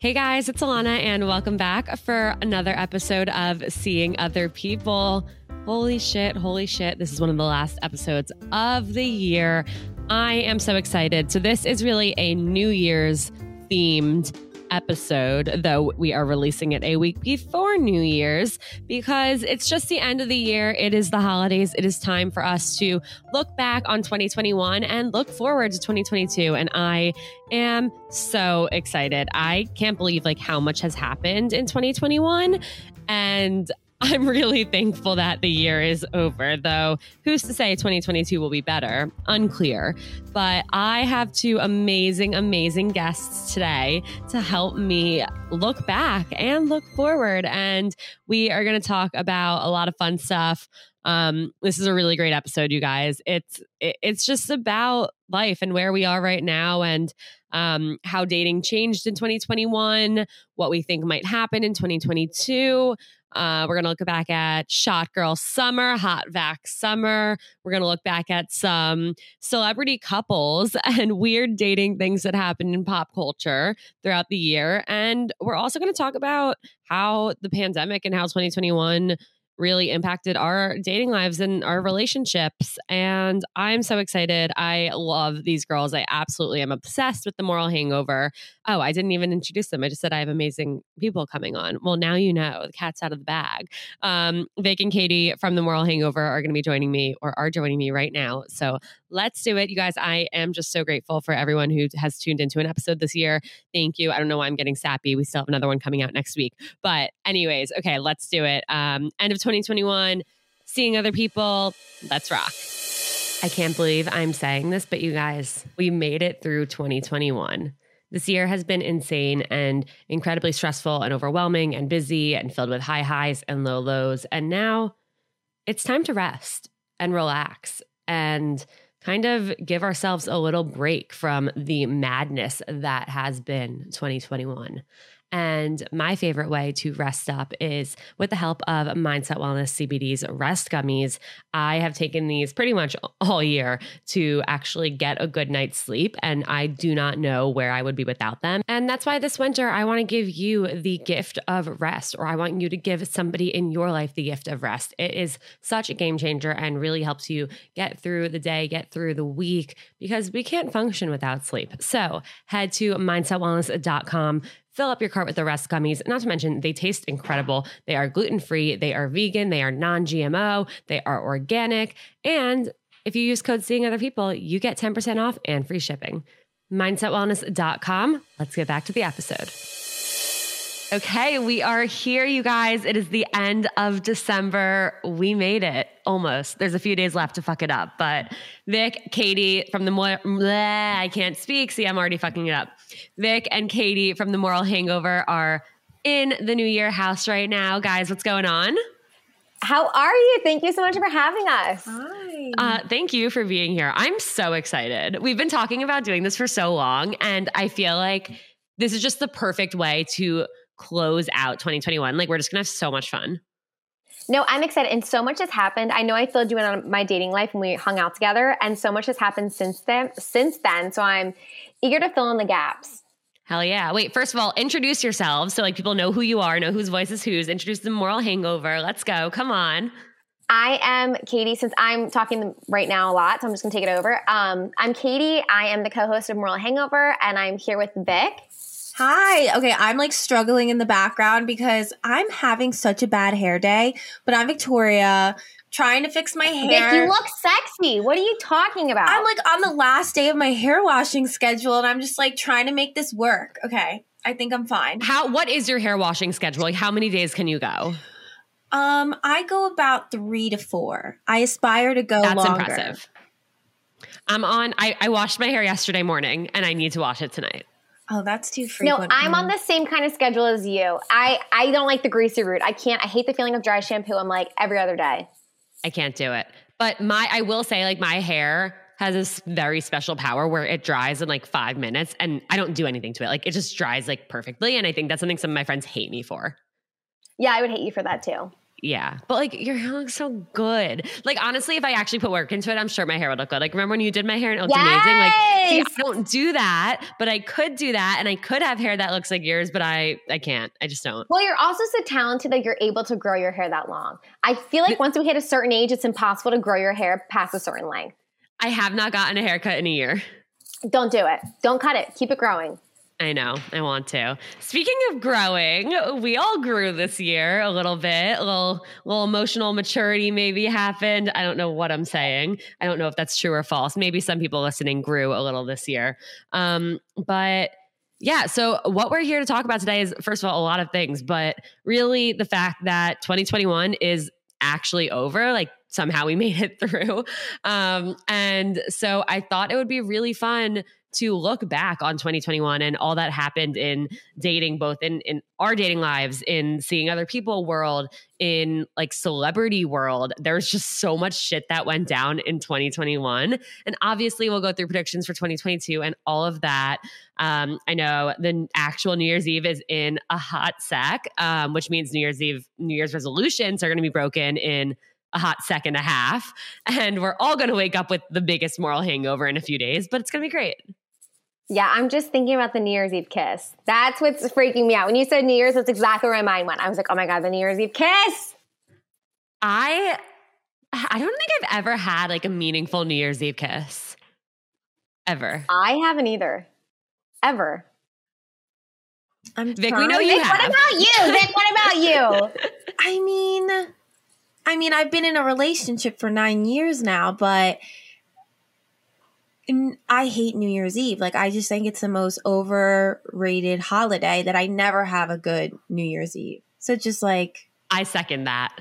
Hey guys, it's Alana, and welcome back for another episode of Seeing Other People. Holy shit, holy shit. This is one of the last episodes of the year. I am so excited. So, this is really a New Year's themed episode, though we are releasing it a week before New Year's because it's just the end of the year. It is the holidays. It is time for us to look back on 2021 and look forward to 2022. And I am so excited. I can't believe like how much has happened in 2021. And I'm really thankful that the year is over, though. Who's to say 2022 will be better? Unclear. But I have two amazing, amazing guests today to help me look back and look forward. And we are going to talk about a lot of fun stuff. Um, this is a really great episode, you guys. It's it's just about life and where we are right now, and um, how dating changed in 2021, what we think might happen in 2022. Uh, we're going to look back at Shot Girl Summer, Hot Vax Summer. We're going to look back at some celebrity couples and weird dating things that happened in pop culture throughout the year. And we're also going to talk about how the pandemic and how 2021 really impacted our dating lives and our relationships. And I'm so excited. I love these girls. I absolutely am obsessed with the moral hangover. Oh, I didn't even introduce them. I just said I have amazing people coming on. Well, now you know the cat's out of the bag. Um, Vic and Katie from the moral hangover are going to be joining me or are joining me right now. So let's do it. You guys, I am just so grateful for everyone who has tuned into an episode this year. Thank you. I don't know why I'm getting sappy. We still have another one coming out next week. But, anyways, okay, let's do it. Um, end of 2021, seeing other people. Let's rock. I can't believe I'm saying this, but you guys, we made it through 2021. This year has been insane and incredibly stressful and overwhelming and busy and filled with high highs and low lows. And now it's time to rest and relax and kind of give ourselves a little break from the madness that has been 2021. And my favorite way to rest up is with the help of Mindset Wellness CBD's rest gummies. I have taken these pretty much all year to actually get a good night's sleep, and I do not know where I would be without them. And that's why this winter, I want to give you the gift of rest, or I want you to give somebody in your life the gift of rest. It is such a game changer and really helps you get through the day, get through the week, because we can't function without sleep. So head to mindsetwellness.com fill up your cart with the rest gummies. Not to mention, they taste incredible. They are gluten free, they are vegan, they are non GMO, they are organic. And if you use code Seeing Other People, you get 10% off and free shipping. MindsetWellness.com. Let's get back to the episode. Okay, we are here, you guys. It is the end of December. We made it almost. There's a few days left to fuck it up, but Vic, Katie from the more I can't speak. See, I'm already fucking it up. Vic and Katie from the Moral Hangover are in the New Year house right now, guys. What's going on? How are you? Thank you so much for having us. Hi. Uh, thank you for being here. I'm so excited. We've been talking about doing this for so long, and I feel like this is just the perfect way to close out 2021. Like we're just gonna have so much fun. No, I'm excited. And so much has happened. I know I filled you in on my dating life when we hung out together, and so much has happened since then since then. So I'm eager to fill in the gaps. Hell yeah. Wait, first of all, introduce yourselves so like people know who you are, know whose voice is whose. Introduce the moral hangover. Let's go. Come on. I am Katie, since I'm talking right now a lot, so I'm just gonna take it over. Um, I'm Katie. I am the co-host of Moral Hangover, and I'm here with Vic. Hi. Okay, I'm like struggling in the background because I'm having such a bad hair day, but I'm Victoria trying to fix my hair. Vic, you look sexy. What are you talking about? I'm like on the last day of my hair washing schedule and I'm just like trying to make this work. Okay. I think I'm fine. How what is your hair washing schedule? Like how many days can you go? Um, I go about three to four. I aspire to go That's longer. impressive. I'm on I, I washed my hair yesterday morning and I need to wash it tonight. Oh, that's too frequent. No, I'm on the same kind of schedule as you. I I don't like the greasy route. I can't. I hate the feeling of dry shampoo. I'm like every other day. I can't do it. But my I will say like my hair has this very special power where it dries in like 5 minutes and I don't do anything to it. Like it just dries like perfectly and I think that's something some of my friends hate me for. Yeah, I would hate you for that too. Yeah, but like your hair looks so good. Like honestly, if I actually put work into it, I'm sure my hair would look good. Like remember when you did my hair and it looked yes! amazing? Like see, I don't do that, but I could do that, and I could have hair that looks like yours, but I I can't. I just don't. Well, you're also so talented that you're able to grow your hair that long. I feel like once we hit a certain age, it's impossible to grow your hair past a certain length. I have not gotten a haircut in a year. Don't do it. Don't cut it. Keep it growing. I know. I want to. Speaking of growing, we all grew this year a little bit. A little, little emotional maturity maybe happened. I don't know what I'm saying. I don't know if that's true or false. Maybe some people listening grew a little this year. Um, but yeah, so what we're here to talk about today is first of all a lot of things, but really the fact that 2021 is actually over. Like somehow we made it through. Um, and so I thought it would be really fun to look back on 2021 and all that happened in dating, both in, in our dating lives, in seeing other people world, in like celebrity world. There's just so much shit that went down in 2021. And obviously, we'll go through predictions for 2022 and all of that. Um, I know the actual New Year's Eve is in a hot sec, um, which means New Year's Eve, New Year's resolutions are going to be broken in a hot second and a half. And we're all going to wake up with the biggest moral hangover in a few days, but it's going to be great. Yeah, I'm just thinking about the New Year's Eve kiss. That's what's freaking me out. When you said New Year's, that's exactly where my mind went. I was like, oh my God, the New Year's Eve kiss. I I don't think I've ever had like a meaningful New Year's Eve kiss. Ever. I haven't either. Ever. I'm Vic, we know you Vic, have. what about you? Vic, what about you? I mean, I mean, I've been in a relationship for nine years now, but n- I hate New Year's Eve. Like, I just think it's the most overrated holiday that I never have a good New Year's Eve. So just like, I second that.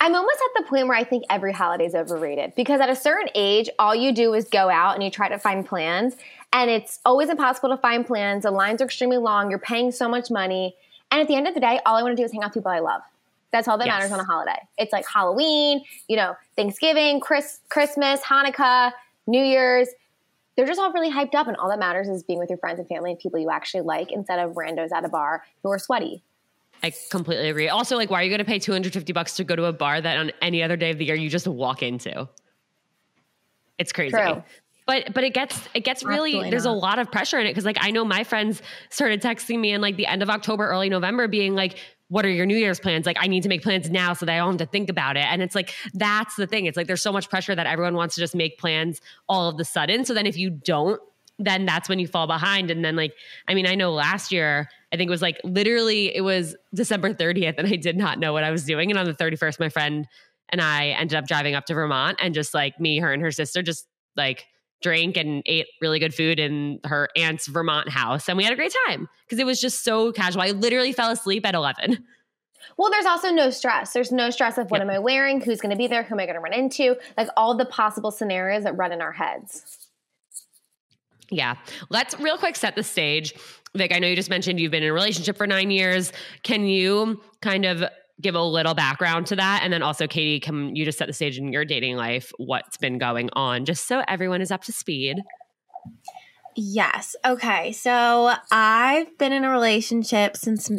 I'm almost at the point where I think every holiday is overrated because at a certain age, all you do is go out and you try to find plans, and it's always impossible to find plans. The lines are extremely long. You're paying so much money, and at the end of the day, all I want to do is hang out with people I love. That's all that Yes. matters on a holiday. It's like Halloween, you know, Thanksgiving, Chris, Christmas, Hanukkah, New Year's. They're just all really hyped up, and all that matters is being with your friends and family and people you actually like instead of randos at a bar who are sweaty. I completely agree. Also, like, why are you going to pay 250 bucks to go to a bar that on any other day of the year you just walk into? It's crazy. True. But but it gets it gets really Absolutely there's a lot of pressure in it because like I know my friends started texting me in like the end of October, early November, being like, "What are your New Year's plans?" Like I need to make plans now so that I don't have to think about it. And it's like that's the thing. It's like there's so much pressure that everyone wants to just make plans all of the sudden. So then if you don't, then that's when you fall behind. And then like I mean I know last year I think it was like literally it was December 30th and I did not know what I was doing. And on the 31st, my friend and I ended up driving up to Vermont and just like me, her, and her sister just like drank and ate really good food in her aunt's Vermont house. And we had a great time because it was just so casual. I literally fell asleep at 11. Well, there's also no stress. There's no stress of what Yep. am I wearing, who's going to be there, who am I going to run into, like all the possible scenarios that run in our heads. Yeah. Let's real quick set the stage. Vic, I know you just mentioned you've been in a relationship for nine years. Can you kind of give a little background to that? And then also, Katie, can you just set the stage in your dating life? What's been going on, just so everyone is up to speed? yes. Okay. So I've been in a relationship since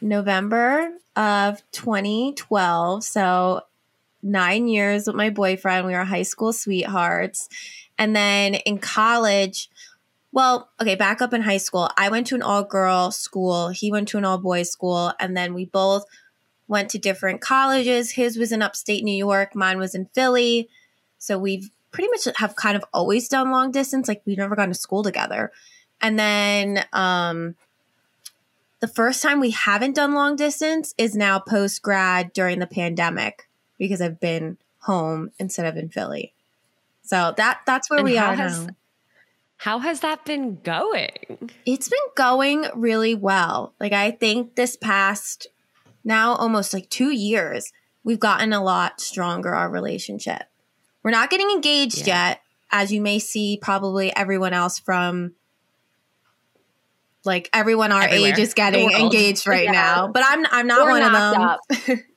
November of 2012. So nine years with my boyfriend. We were high school sweethearts. And then in college, well, okay, back up in high school, I went to an all girl school. He went to an all boys school. And then we both went to different colleges. His was in upstate New York, mine was in Philly. So we've pretty much have kind of always done long distance. Like we've never gone to school together. And then um, the first time we haven't done long distance is now post grad during the pandemic because I've been home instead of in Philly. So that that's where And we are has- now. How has that been going? It's been going really well. Like I think this past now almost like 2 years, we've gotten a lot stronger our relationship. We're not getting engaged Yeah. yet, as you may see probably everyone else from like everyone our Everywhere. age is getting engaged right Yeah. now. But I'm I'm not Or one of them.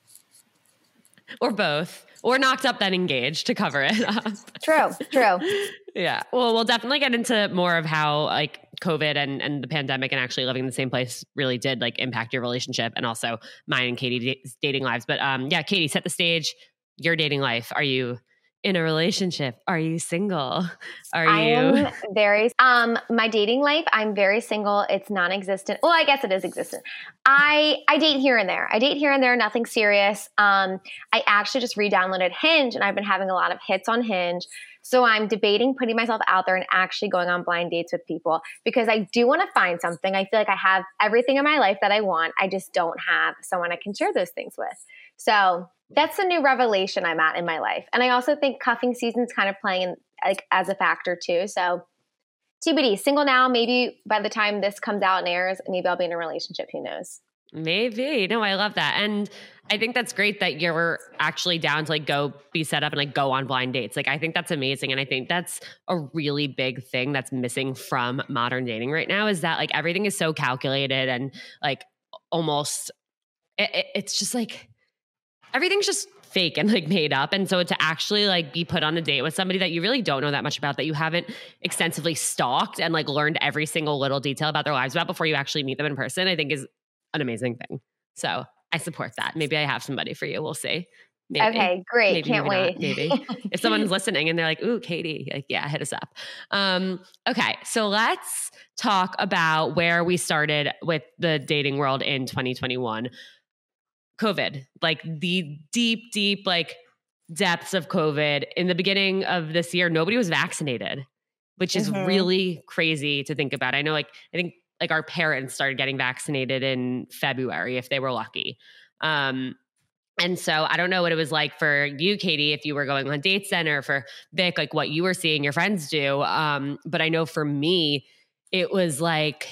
Or both. Or knocked up then engaged to cover it up. True, true. Yeah. Well, we'll definitely get into more of how like COVID and, and the pandemic and actually living in the same place really did like impact your relationship and also mine and Katie's dating lives. But um, yeah, Katie, set the stage. Your dating life. Are you in a relationship? Are you single? Are I you am very um my dating life, I'm very single. It's non-existent. Well, I guess it is existent. I I date here and there. I date here and there, nothing serious. Um I actually just re-downloaded Hinge and I've been having a lot of hits on Hinge. So I'm debating putting myself out there and actually going on blind dates with people because I do want to find something. I feel like I have everything in my life that I want. I just don't have someone I can share those things with. So that's the new revelation I'm at in my life. And I also think cuffing season's kind of playing in, like as a factor too. So TBD, single now. Maybe by the time this comes out and airs, maybe I'll be in a relationship. Who knows? Maybe. No, I love that. And I think that's great that you're actually down to like go be set up and like go on blind dates. Like I think that's amazing. And I think that's a really big thing that's missing from modern dating right now is that like everything is so calculated and like almost it, it, it's just like everything's just fake and like made up. And so to actually like be put on a date with somebody that you really don't know that much about, that you haven't extensively stalked and like learned every single little detail about their lives about before you actually meet them in person, I think is an amazing thing. So I support that. Maybe I have somebody for you. We'll see. Maybe. Okay, great. Maybe, Can't maybe wait. not. Maybe if someone's listening and they're like, "Ooh, Katie," like, yeah, hit us up. Um, okay, so let's talk about where we started with the dating world in 2021. COVID, like the deep, deep, like depths of COVID. In the beginning of this year, nobody was vaccinated, which is Mhm. really crazy to think about. I know, like, I think like our parents started getting vaccinated in February if they were lucky. Um, and so I don't know what it was like for you, Katie, if you were going on date center for Vic, like what you were seeing your friends do. Um, but I know for me, it was like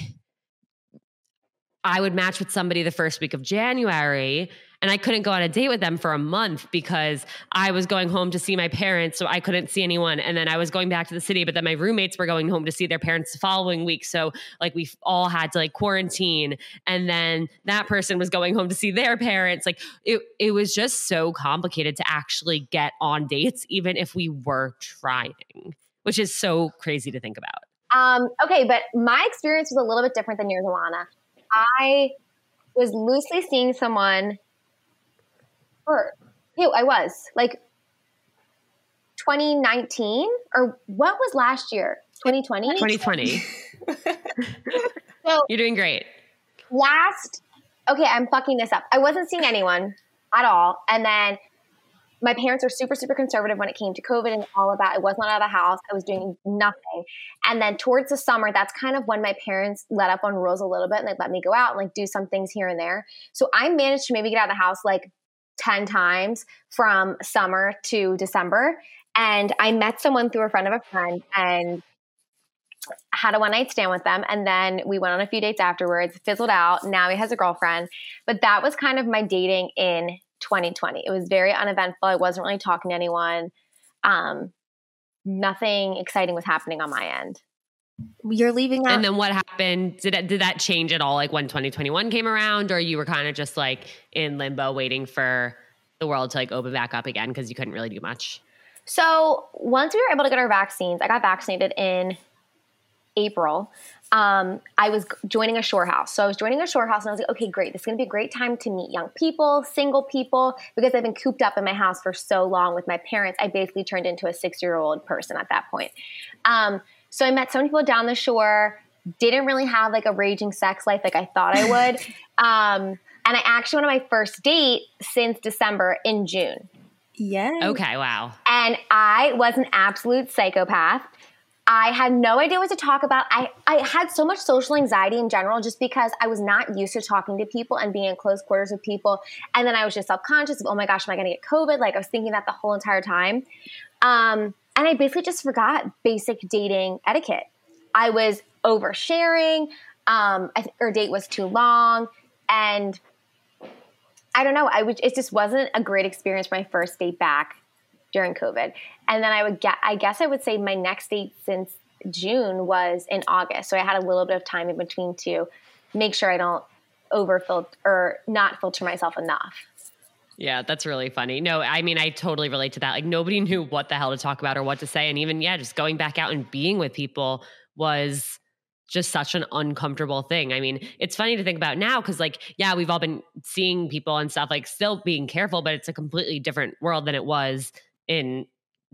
I would match with somebody the first week of January and I couldn't go on a date with them for a month because I was going home to see my parents, so I couldn't see anyone. And then I was going back to the city, but then my roommates were going home to see their parents the following week. So like we all had to like quarantine, and then that person was going home to see their parents. Like it, it was just so complicated to actually get on dates, even if we were trying, which is so crazy to think about. Um, okay, but my experience was a little bit different than yours, Alana. I was loosely seeing someone who I was like 2019 or what was last year? 2020? 2020, So you're doing great. last okay, I'm fucking this up. I wasn't seeing anyone at all. And then my parents are super, super conservative when it came to COVID and all of that. I was not out of the house. I was doing nothing. And then towards the summer, that's kind of when my parents let up on rules a little bit and they let me go out and like do some things here and there. So I managed to maybe get out of the house like 10 times from summer to December. And I met someone through a friend of a friend and had a one night stand with them. And then we went on a few dates afterwards, fizzled out. Now he has a girlfriend. But that was kind of my dating in 2020. It was very uneventful. I wasn't really talking to anyone. Um, nothing exciting was happening on my end. You're leaving out. And then what happened? Did that, did that change at all? Like when 2021 came around, or you were kind of just like in limbo, waiting for the world to like open back up again because you couldn't really do much. So once we were able to get our vaccines, I got vaccinated in April. Um, I was joining a shore house. So I was joining a shore house and I was like, okay, great. This is going to be a great time to meet young people, single people, because I've been cooped up in my house for so long with my parents. I basically turned into a six year old person at that point. Um, so I met so many people down the shore, didn't really have like a raging sex life like I thought I would. um, and I actually went on my first date since December in June. yeah. Okay, wow. And I was an absolute psychopath. I had no idea what to talk about. I, I had so much social anxiety in general just because I was not used to talking to people and being in close quarters with people. And then I was just self conscious of, oh my gosh, am I going to get COVID? Like I was thinking that the whole entire time. Um, and I basically just forgot basic dating etiquette. I was oversharing. Um, I th- our date was too long. And I don't know. I would, it just wasn't a great experience for my first date back during COVID. And then I would get, I guess I would say my next date since June was in August. So I had a little bit of time in between to make sure I don't overfilter or not filter myself enough. Yeah, that's really funny. No, I mean, I totally relate to that. Like, nobody knew what the hell to talk about or what to say. And even, yeah, just going back out and being with people was just such an uncomfortable thing. I mean, it's funny to think about now because, like, yeah, we've all been seeing people and stuff, like, still being careful, but it's a completely different world than it was in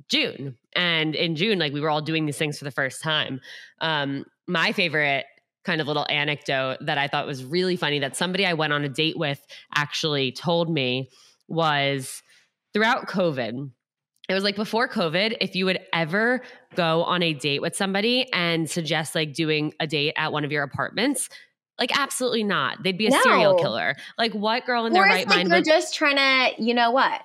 June. And in June, like, we were all doing these things for the first time. Um, my favorite kind of little anecdote that I thought was really funny that somebody I went on a date with actually told me was throughout COVID, it was like before COVID, if you would ever go on a date with somebody and suggest like doing a date at one of your apartments, like absolutely not. They'd be a No. serial killer. Like what girl in their right like mind you're would just trying to, you know what?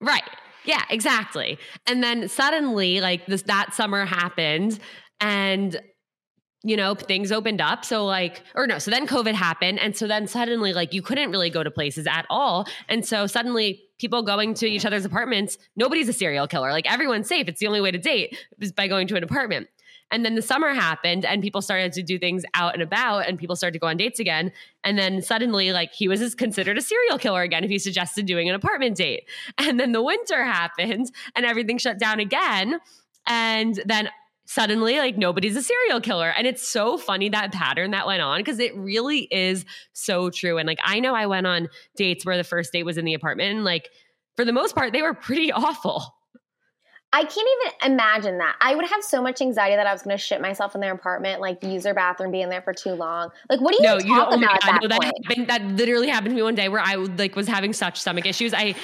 Right. Yeah, exactly. And then suddenly, like this that summer happened and you know, things opened up. So like or no, so then COVID happened and so then suddenly like you couldn't really go to places at all. And so suddenly people going to each other's apartments, nobody's a serial killer. Like everyone's safe. It's the only way to date is by going to an apartment. And then the summer happened and people started to do things out and about and people started to go on dates again. And then suddenly, like, he was considered a serial killer again if he suggested doing an apartment date. And then the winter happened and everything shut down again. And then suddenly, like, nobody's a serial killer. And it's so funny that pattern that went on because it really is so true. And like, I know I went on dates where the first date was in the apartment and like, for the most part, they were pretty awful. I can't even imagine that. I would have so much anxiety that I was going to shit myself in their apartment, like use their bathroom, be in there for too long. Like, what do you No, talk you. Oh about God, at no, that that happened. That literally happened to me one day where I like was having such stomach issues. I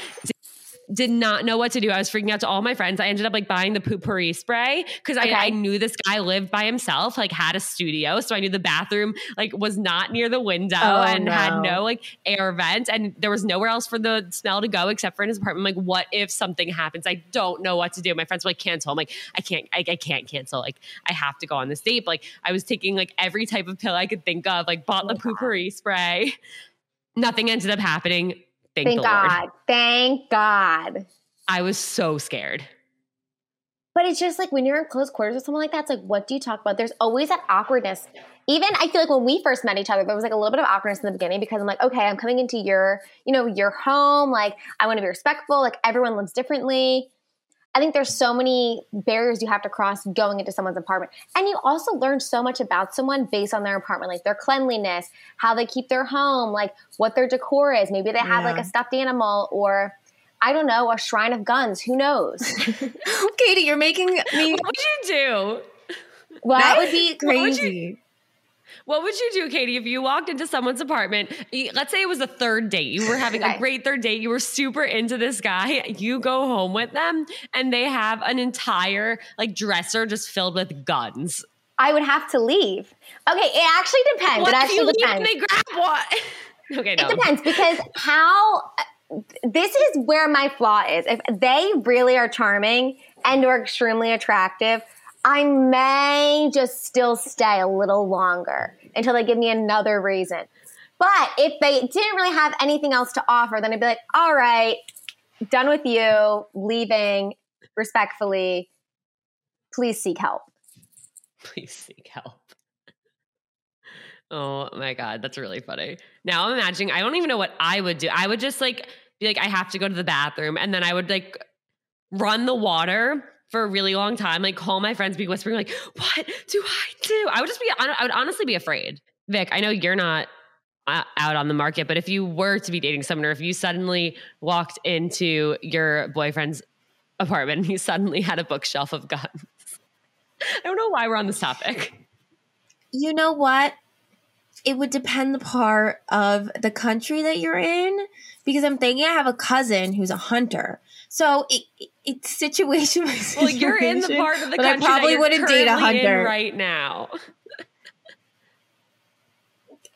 did not know what to do. I was freaking out to all my friends. I ended up like buying the Poo-Pourri spray because Okay. I, I knew this guy lived by himself, like had a studio, so I knew the bathroom like was not near the window Oh, and had no. no like air vent, and there was nowhere else for the smell to go except for in his apartment. I'm like, what if something happens? I don't know what to do. My friends were like, cancel. I'm like, I can't. I, I can't cancel. Like, I have to go on this date. But, like, I was taking like every type of pill I could think of. Like, bought Oh the my God. spray. Nothing ended up happening. Thank, Thank the Lord. God. Thank God. I was so scared. But it's just like when you're in close quarters with someone like that, it's like, what do you talk about? There's always that awkwardness. Even I feel like when we first met each other, there was like a little bit of awkwardness in the beginning because I'm like, okay, I'm coming into your, you know, your home. Like, I want to be respectful. Like, everyone lives differently. I think there's so many barriers you have to cross going into someone's apartment. And you also learn so much about someone based on their apartment, like their cleanliness, how they keep their home, like what their decor is. Maybe they have like a stuffed animal or I don't know, a shrine of guns. Who knows? Katie, you're making me. What would you do? Well, That would be What would you- crazy. What would you do, Katie, if you walked into someone's apartment? Let's say it was a third date. You were having a great third date. You were super into this guy. You go home with them, and they have an entire like dresser just filled with guns. I would have to leave. Okay, it actually depends. What it actually leave depends. and they grab what? okay, no. It depends because how this is where my flaw is. If they really are charming and are extremely attractive, I may just still stay a little longer until they give me another reason. But if they didn't really have anything else to offer, then I'd be like, all right, done with you, leaving respectfully. Please seek help. Please seek help. Oh my god, that's really funny. Now I'm imagining. I don't even know what I would do. I would just like be like, I have to go to the bathroom, and then I would like run the water for a really long time. Like call my friends, be whispering, like, "What do I do?" I would just be. I would honestly be afraid. Vic, I know you're not uh, out on the market, but if you were to be dating someone, or if you suddenly walked into your boyfriend's apartment and he suddenly had a bookshelf of guns. I don't know why we're on this topic. You know what? It would depend the part of the country that you're in because I'm thinking I have a cousin who's a hunter. So it, it, it's situation by situation. Well, you're in the part of the but I country probably that you're wouldn't date a currently in hunter. right now.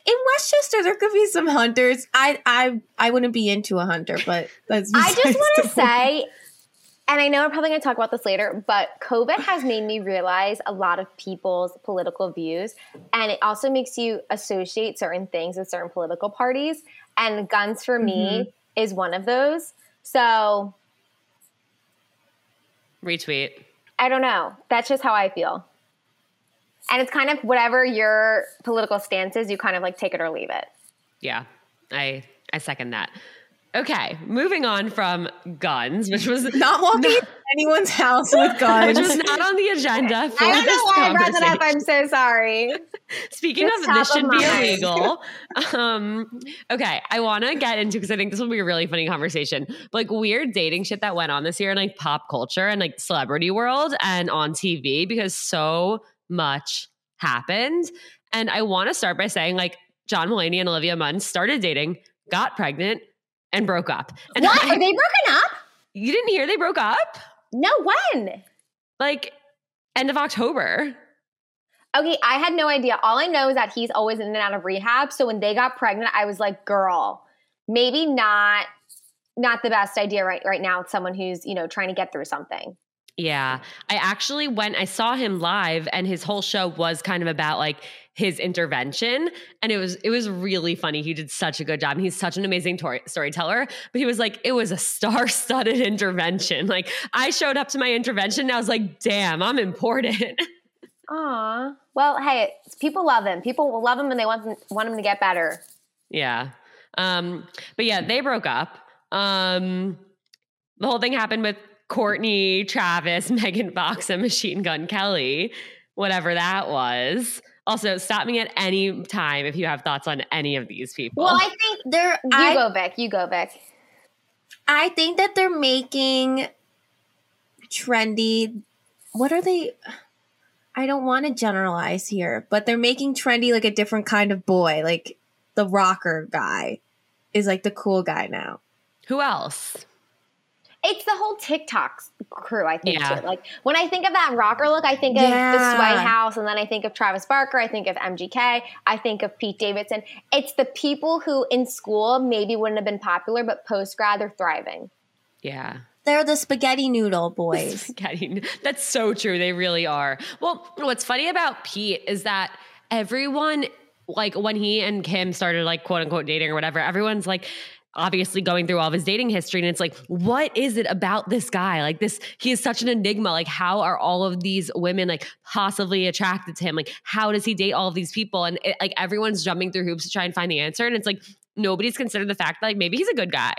In Westchester, there could be some hunters. I I I wouldn't be into a hunter, but that's I just want to say, and I know we're probably going to talk about this later, but COVID has made me realize a lot of people's political views, and it also makes you associate certain things with certain political parties. And guns for me mm-hmm. is one of those. So Retweet. I don't know. That's just how I feel. And it's kind of whatever your political stance is, you kind of like take it or leave it. Yeah, I I second that. Okay, moving on from guns, which was Not walking into anyone's house with guns. which was not on the agenda for I don't this know why I brought that up. I'm so sorry. Speaking It's of, this should be illegal. Um, okay, I want to get into because I think this will be a really funny conversation. Like weird dating shit that went on this year in like pop culture and like celebrity world and on TV because so much happened. And I want to start by saying like John Mulaney and Olivia Munn started dating, got pregnant, and broke up. And What? I- Are they broken up? you didn't hear they broke up? No, when? Like end of October. Okay, I had no idea. All I know is that he's always in and out of rehab. So when they got pregnant, I was like, girl, maybe not not the best idea right right now with someone who's, you know, trying to get through something. Yeah. I actually went, I saw him live and his whole show was kind of about like his intervention. And it was, it was really funny. He did such a good job. And he's such an amazing tor- storyteller. But he was like, it was a star studded intervention. Like I showed up to my intervention and I was like, damn, I'm important. Aw. Well, hey, people love him. People will love him and they want, them, want him to get better. yeah. Um, but yeah, they broke up. Um, the whole thing happened with Kourtney, Travis, Megan Fox, and Machine Gun Kelly, whatever that was. Also, stop me at any time if you have thoughts on any of these people. Well, I think They're you I, go, back. You go, back. I think that they're making trendy. What are they? I don't want to generalize here, but they're making trendy like a different kind of boy. Like the rocker guy is like the cool guy now. Who else? It's the whole TikTok crew, I think. Yeah. Too. Like when I think of that rocker look, I think of the Yeah. Hype House, and then I think of Travis Barker. I think of MGK. I think of Pete Davidson. It's the people who in school maybe wouldn't have been popular, but post grad they're thriving. Yeah. They're the spaghetti noodle boys. Getting that's so true. They really are. Well, what's funny about Pete is that everyone, like when he and Kim started like quote unquote dating or whatever, everyone's like obviously going through all of his dating history and it's like what is it about this guy like this he is such an enigma like how are all of these women like possibly attracted to him like how does he date all of these people and it, like everyone's jumping through hoops to try and find the answer and it's like nobody's considered the fact that like maybe he's a good guy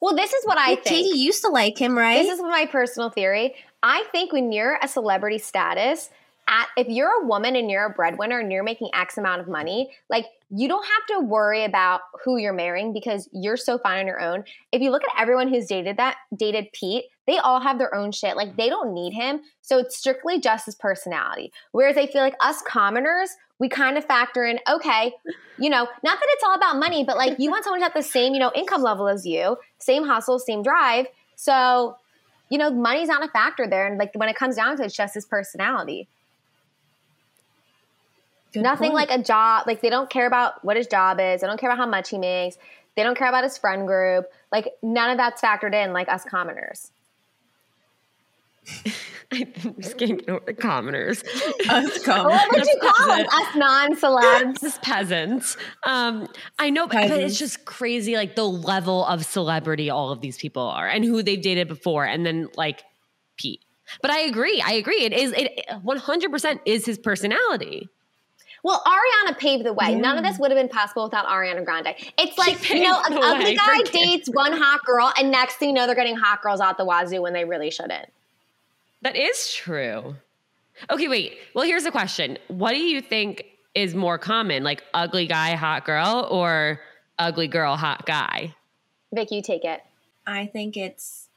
Well, this is what I think. Katie used to like him, right? This is my personal theory. I think when you're a celebrity status, at if you're a woman and you're a breadwinner and you're making X amount of money, like you don't have to worry about who you're marrying because you're so fine on your own. If you look at everyone who's dated that dated Pete, they all have their own shit. Like they don't need him. So it's strictly just his personality. Whereas I feel like us commoners, we kind of factor in, okay, you know, not that it's all about money, but like you want someone have the same, you know, income level as you, same hustle, same drive. So, you know, money's not a factor there. And like when it comes down to it, it's just his personality. Good Nothing point. like a job. Like they don't care about what his job is. They don't care about how much he makes. They don't care about his friend group. Like none of that's factored in like us commoners. i'm just getting over the commoners us commoners. What would you call them? peasant. Us non-celebs. just peasants. Um, I know, but, but it's just crazy, like the level of celebrity all of these people are, and who they've dated before, and then like Pete. But I agree. I agree. It is. It one hundred percent is his personality. Well, Ariana paved the way. Yeah. None of this would have been possible without Ariana Grande. It's like, you know, the an ugly guy for Kim. dates one hot girl, and next thing you know, they're getting hot girls out the wazoo when they really shouldn't. That is true. Okay, wait. Well, here's the question: What do you think is more common, like ugly guy, hot girl, or ugly girl, hot guy? Vic, you take it. I think it's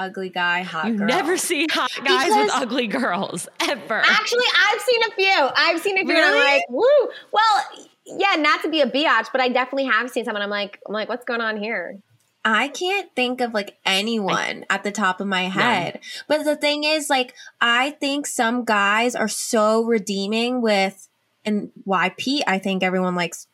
ugly guy, hot You girl. never see hot guys with ugly girls ever. Actually, I've seen a few. I've seen a few. And I'm like, woo. Well, yeah, not to be a biatch, but I definitely have seen someone. I'm like, I'm like, what's going on here? I can't think of like anyone at the top of my head. But the thing is, like, I think some guys are so redeeming with, and why Pete, I think everyone likes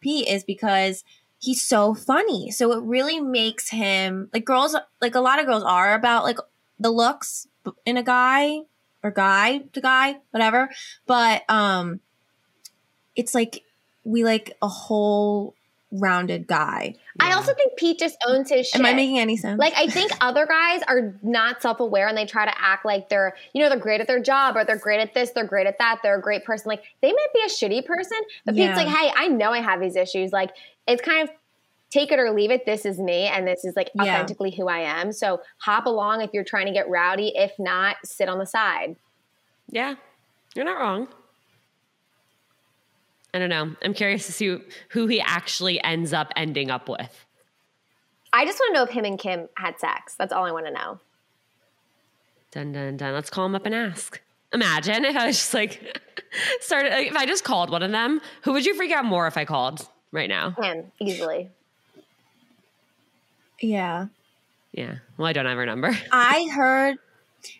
Pete is because he's so funny. So it really makes him like girls, like a lot of girls are about like the looks in a guy or guy to guy, whatever. But, um, it's like we like a whole rounded guy. I also think Pete just owns his shit. Am I making any sense? Like I think other guys are not self-aware and they try to act like they're, you know, they're great at their job or they're great at this, they're great at that, they're a great person. Like they might be a shitty person, but Yeah. Pete's like, hey, I know I have these issues. Like it's kind of take it or leave it. This is me, and this is like Yeah. authentically who I am. So hop along if you're trying to get rowdy. If not, sit on the side. Yeah, you're not wrong. I don't know. I'm curious to see who he actually ends up ending up with. I just want to know if him and Kim had sex. That's all I want to know. Dun dun dun. Let's call him up and ask. Imagine if I was just like started. Like, if I just called one of them, who would you freak out more if I called right now? Him easily. Yeah. Yeah. Well, I don't have her number. I heard.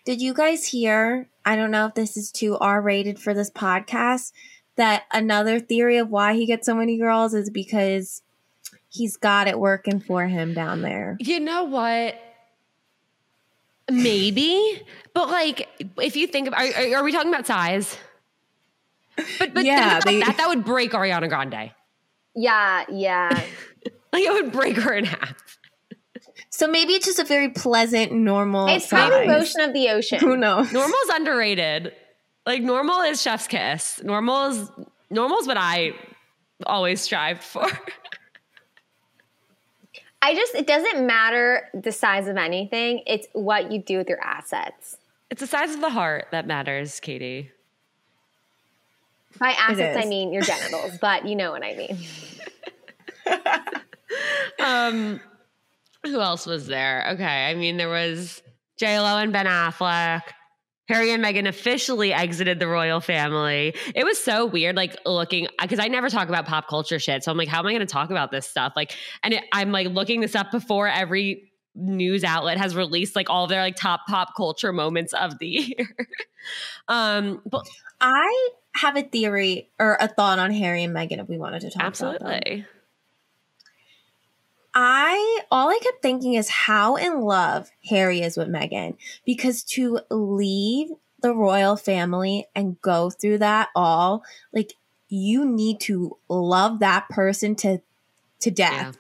Did you guys hear? I don't know if this is too R rated for this podcast. That another theory of why he gets so many girls is because he's got it working for him down there. You know what? Maybe, but like, if you think of, are, are, are we talking about size? But but Yeah, think about they- that. That would break Ariana Grande. Yeah, yeah. Like it would break her in half. So maybe it's just a very pleasant, normal. it's probably size. motion of the ocean. Who knows? Normal's underrated. Like normal is chef's kiss. Normal is normal is what I always strived for. I just it doesn't matter the size of anything. It's what you do with your assets. it's the size of the heart that matters, Katie. By assets. I mean your genitals, but you know what I mean. Um, who else was there? Okay, I mean there was J Lo and Ben Affleck. Harry and Meghan officially exited the royal family. It was so weird, like looking because I never talk about pop culture shit. So I'm like, how am I going to talk about this stuff? Like, and it, I'm like looking this up before every news outlet has released like all their like top pop culture moments of the year. um, but I have a theory or a thought on Harry and Meghan if we wanted to talk about them. absolutely, I all I kept thinking is how in love Harry is with Meghan because to leave the royal family and go through that all like you need to love that person to to death. Yeah.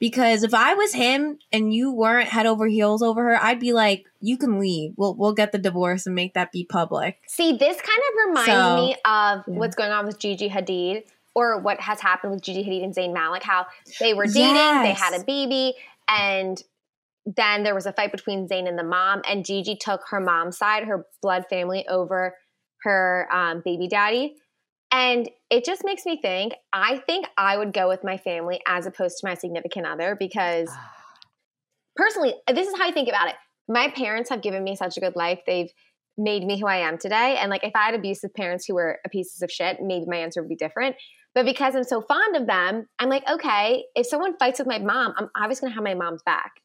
Because if I was him and you weren't head over heels over her, I'd be like, "You can leave. We'll we'll get the divorce and make that be public." See, this kind of reminds So, me of yeah. what's going on with Gigi Hadid or what has happened with Gigi Hadid and Zayn Malik, how they were dating, they had a baby, and then there was a fight between Zayn and the mom, and Gigi took her mom's side, her blood family, over her um, baby daddy. And it just makes me think, I think I would go with my family as opposed to my significant other because personally, this is how I think about it. My parents have given me such a good life. They've made me who I am today. And like if I had abusive parents who were a pieces of shit, maybe my answer would be different. But because I'm so fond of them, I'm like, okay, if someone fights with my mom, I'm obviously gonna have my mom's back.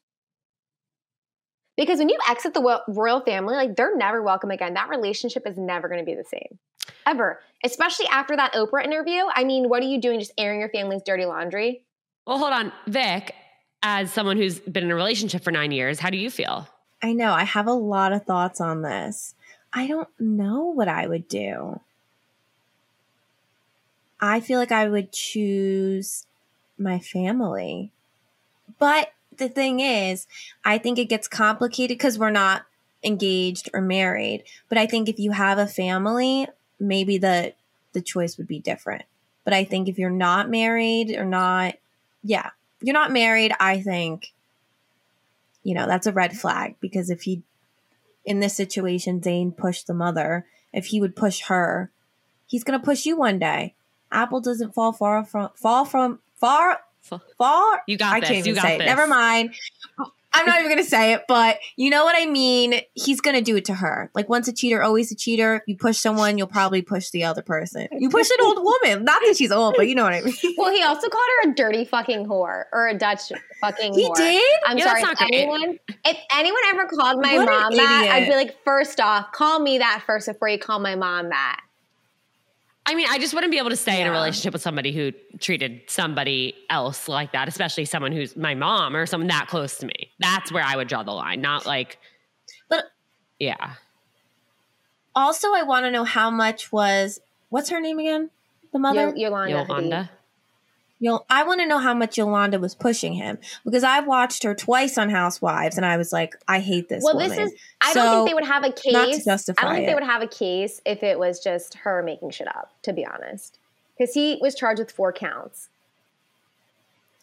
Because when you exit the royal family, like they're never welcome again. That relationship is never gonna be the same. Ever. Especially after that Oprah interview. I mean, what are you doing? Just airing your family's dirty laundry? Well, hold on, Vic. As someone who's been in a relationship for nine years, how do you feel? I know. I have a lot of thoughts on this. I don't know what I would do. I feel like I would choose my family. But the thing is, I think it gets complicated because we're not engaged or married. But I think if you have a family, maybe the the choice would be different. But I think if you're not married or not, yeah, you're not married, I think you know, that's a red flag because if he, in this situation, Zayn pushed the mother, if he would push her, he's going to push you one day. Apple doesn't fall far from, fall from, far, far. You got I this. can't you even got say this. it. Never mind. I'm not even going to say it, but you know what I mean? He's going to do it to her. Like once a cheater, always a cheater. You push someone, you'll probably push the other person. You push an old woman. Not that she's old, but you know what I mean. Well, he also called her a dirty fucking whore or a Dutch fucking whore. He whore. did? I'm Yeah, sorry. that's If not great. anyone, if anyone ever called my What mom that. I'd be like, first off, call me that first before you call my mom that. I mean, I just wouldn't be able to stay in a relationship with somebody who treated somebody else like that, especially someone who's my mom or someone that close to me. That's where I would draw the line, not like, But- yeah. Also, I want to know how much was, what's her name again? The mother? Yo- Yolanda. Hadid. Yolanda. Yo- I want to know how much Yolanda was pushing him because I've watched her twice on Housewives and I was like, I hate this Well, woman. this is. I So, don't think they would have a case. not to I don't justify think they would have a case if it was just her making shit up. To be honest, because he was charged with four counts.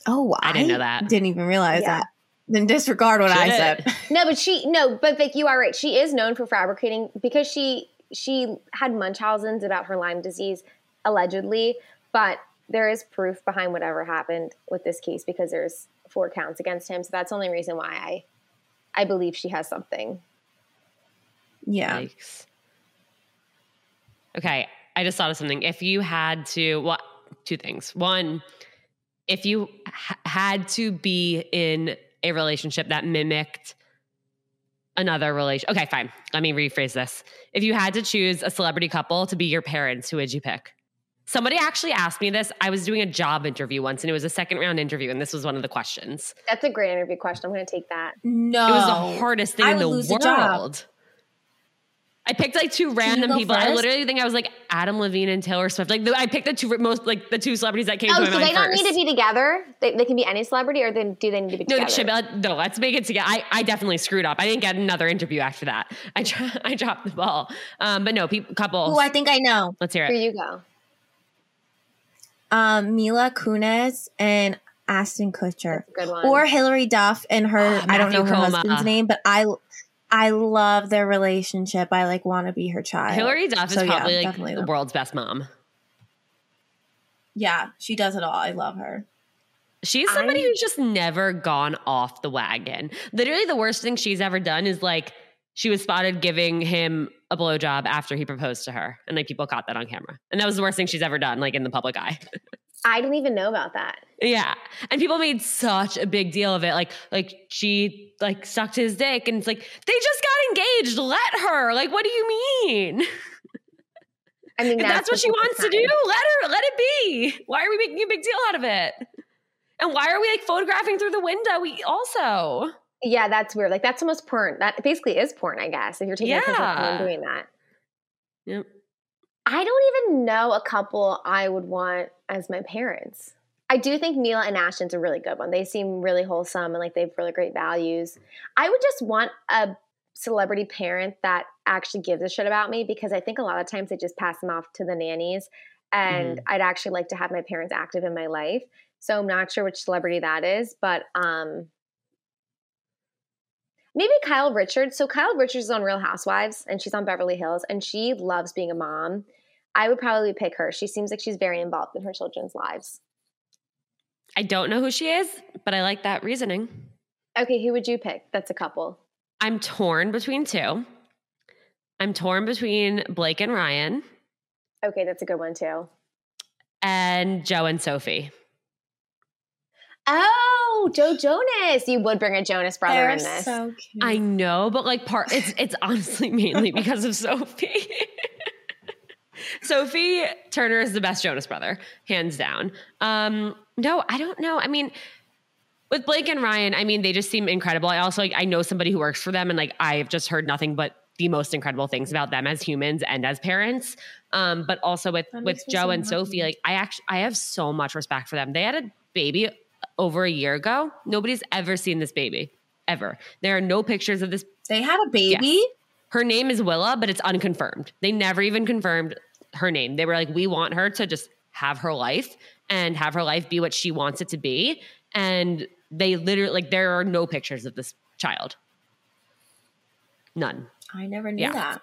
Oh, I didn't know that. Didn't even realize Yeah. that. Then disregard what I Shit. said. No, but she no, but Vic, you are right. She is known for fabricating because she she had Munchausen's about her Lyme disease allegedly, but there is proof behind whatever happened with this case because there's four counts against him. So that's the only reason why I I believe she has something. Yeah. Yikes. Okay, I just thought of something. If you had to, well, two things. One, if you h- had to be in a relationship that mimicked another relation, okay, fine. Let me rephrase this. If you had to choose a celebrity couple to be your parents, who would you pick? Somebody actually asked me this. I was doing a job interview once, and it was a second round interview, and this was one of the questions. That's a great interview question. I'm going to take that. No. It was the hardest thing I in the lose a job. world. I picked like two random go people. I literally think I was like Adam Levine and Taylor Swift. Like the, I picked the two most like the two celebrities that came Oh, to my so mind they don't first. need to be together. They, they can be any celebrity, or then do they need to be no, together? shit, but no, let's make it together. I, I definitely screwed up. I didn't get another interview after that. I dro- I dropped the ball. Um, but no, people, couples. Oh, I think I know. let's hear it. Here you go. Um, Mila Kunis and Ashton Kutcher. That's a good one. Or Hilary Duff and her Oh, I don't know her Koma. husband's name, but I I love their relationship. I like want to be her child. Hilary Duff is So, yeah, probably like definitely the world's best mom. Yeah, she does it all. I love her. She's somebody I- who's just never gone off the wagon. Literally, the worst thing she's ever done is like she was spotted giving him a blowjob after he proposed to her, and like people caught that on camera, and that was the worst thing she's ever done, like in the public eye. I didn't even know about that. yeah, and people made such a big deal of it, like like she like sucked his dick, and it's like they just got engaged. Let her. Like, what do you mean? I mean, If that's, what she wants to do, let her. Let it be. Why are we making a big deal out of it? And why are we like photographing through the window? We also. Yeah, that's weird. Like that's almost porn. That basically is porn, I guess. If you're taking a picture of someone doing that. Yep. I don't even know a couple I would want as my parents. I do think Mila and Ashton's a really good one. They seem really wholesome and like they have really great values. I would just want a celebrity parent that actually gives a shit about me because I think a lot of times they just pass them off to the nannies. And I'd actually like to have my parents active in my life. So I'm not sure which celebrity that is, but um maybe Kyle Richards. So Kyle Richards is on Real Housewives and she's on Beverly Hills and she loves being a mom. I would probably pick her. She seems like she's very involved in her children's lives. I don't know who she is, but I like that reasoning. Okay, who would you pick? That's a couple. I'm torn between two. I'm torn between Blake and Ryan Okay, that's a good one too. and Joe and Sophie. Oh, Joe Jonas. You would bring a Jonas brother in this. so cute. I know, but like part it's it's honestly mainly because of Sophie. Sophie Turner is the best Jonas brother, hands down. Um, no, I don't know. I mean, with Blake and Ryan, I mean, they just seem incredible. I also like I know somebody who works for them, and like I've just heard nothing but the most incredible things about them as humans and as parents. Um, but also with That with Joe so and Sophie, like I actually I have so much respect for them. They had a baby over a year ago. Nobody's ever seen this baby ever. There are no pictures of this they had a baby. her name is Willa, but it's unconfirmed. They never even confirmed her name. They were like, we want her to just have her life and have her life be what she wants it to be. And they literally, like, there are no pictures of this child. None. I never knew Yeah. that.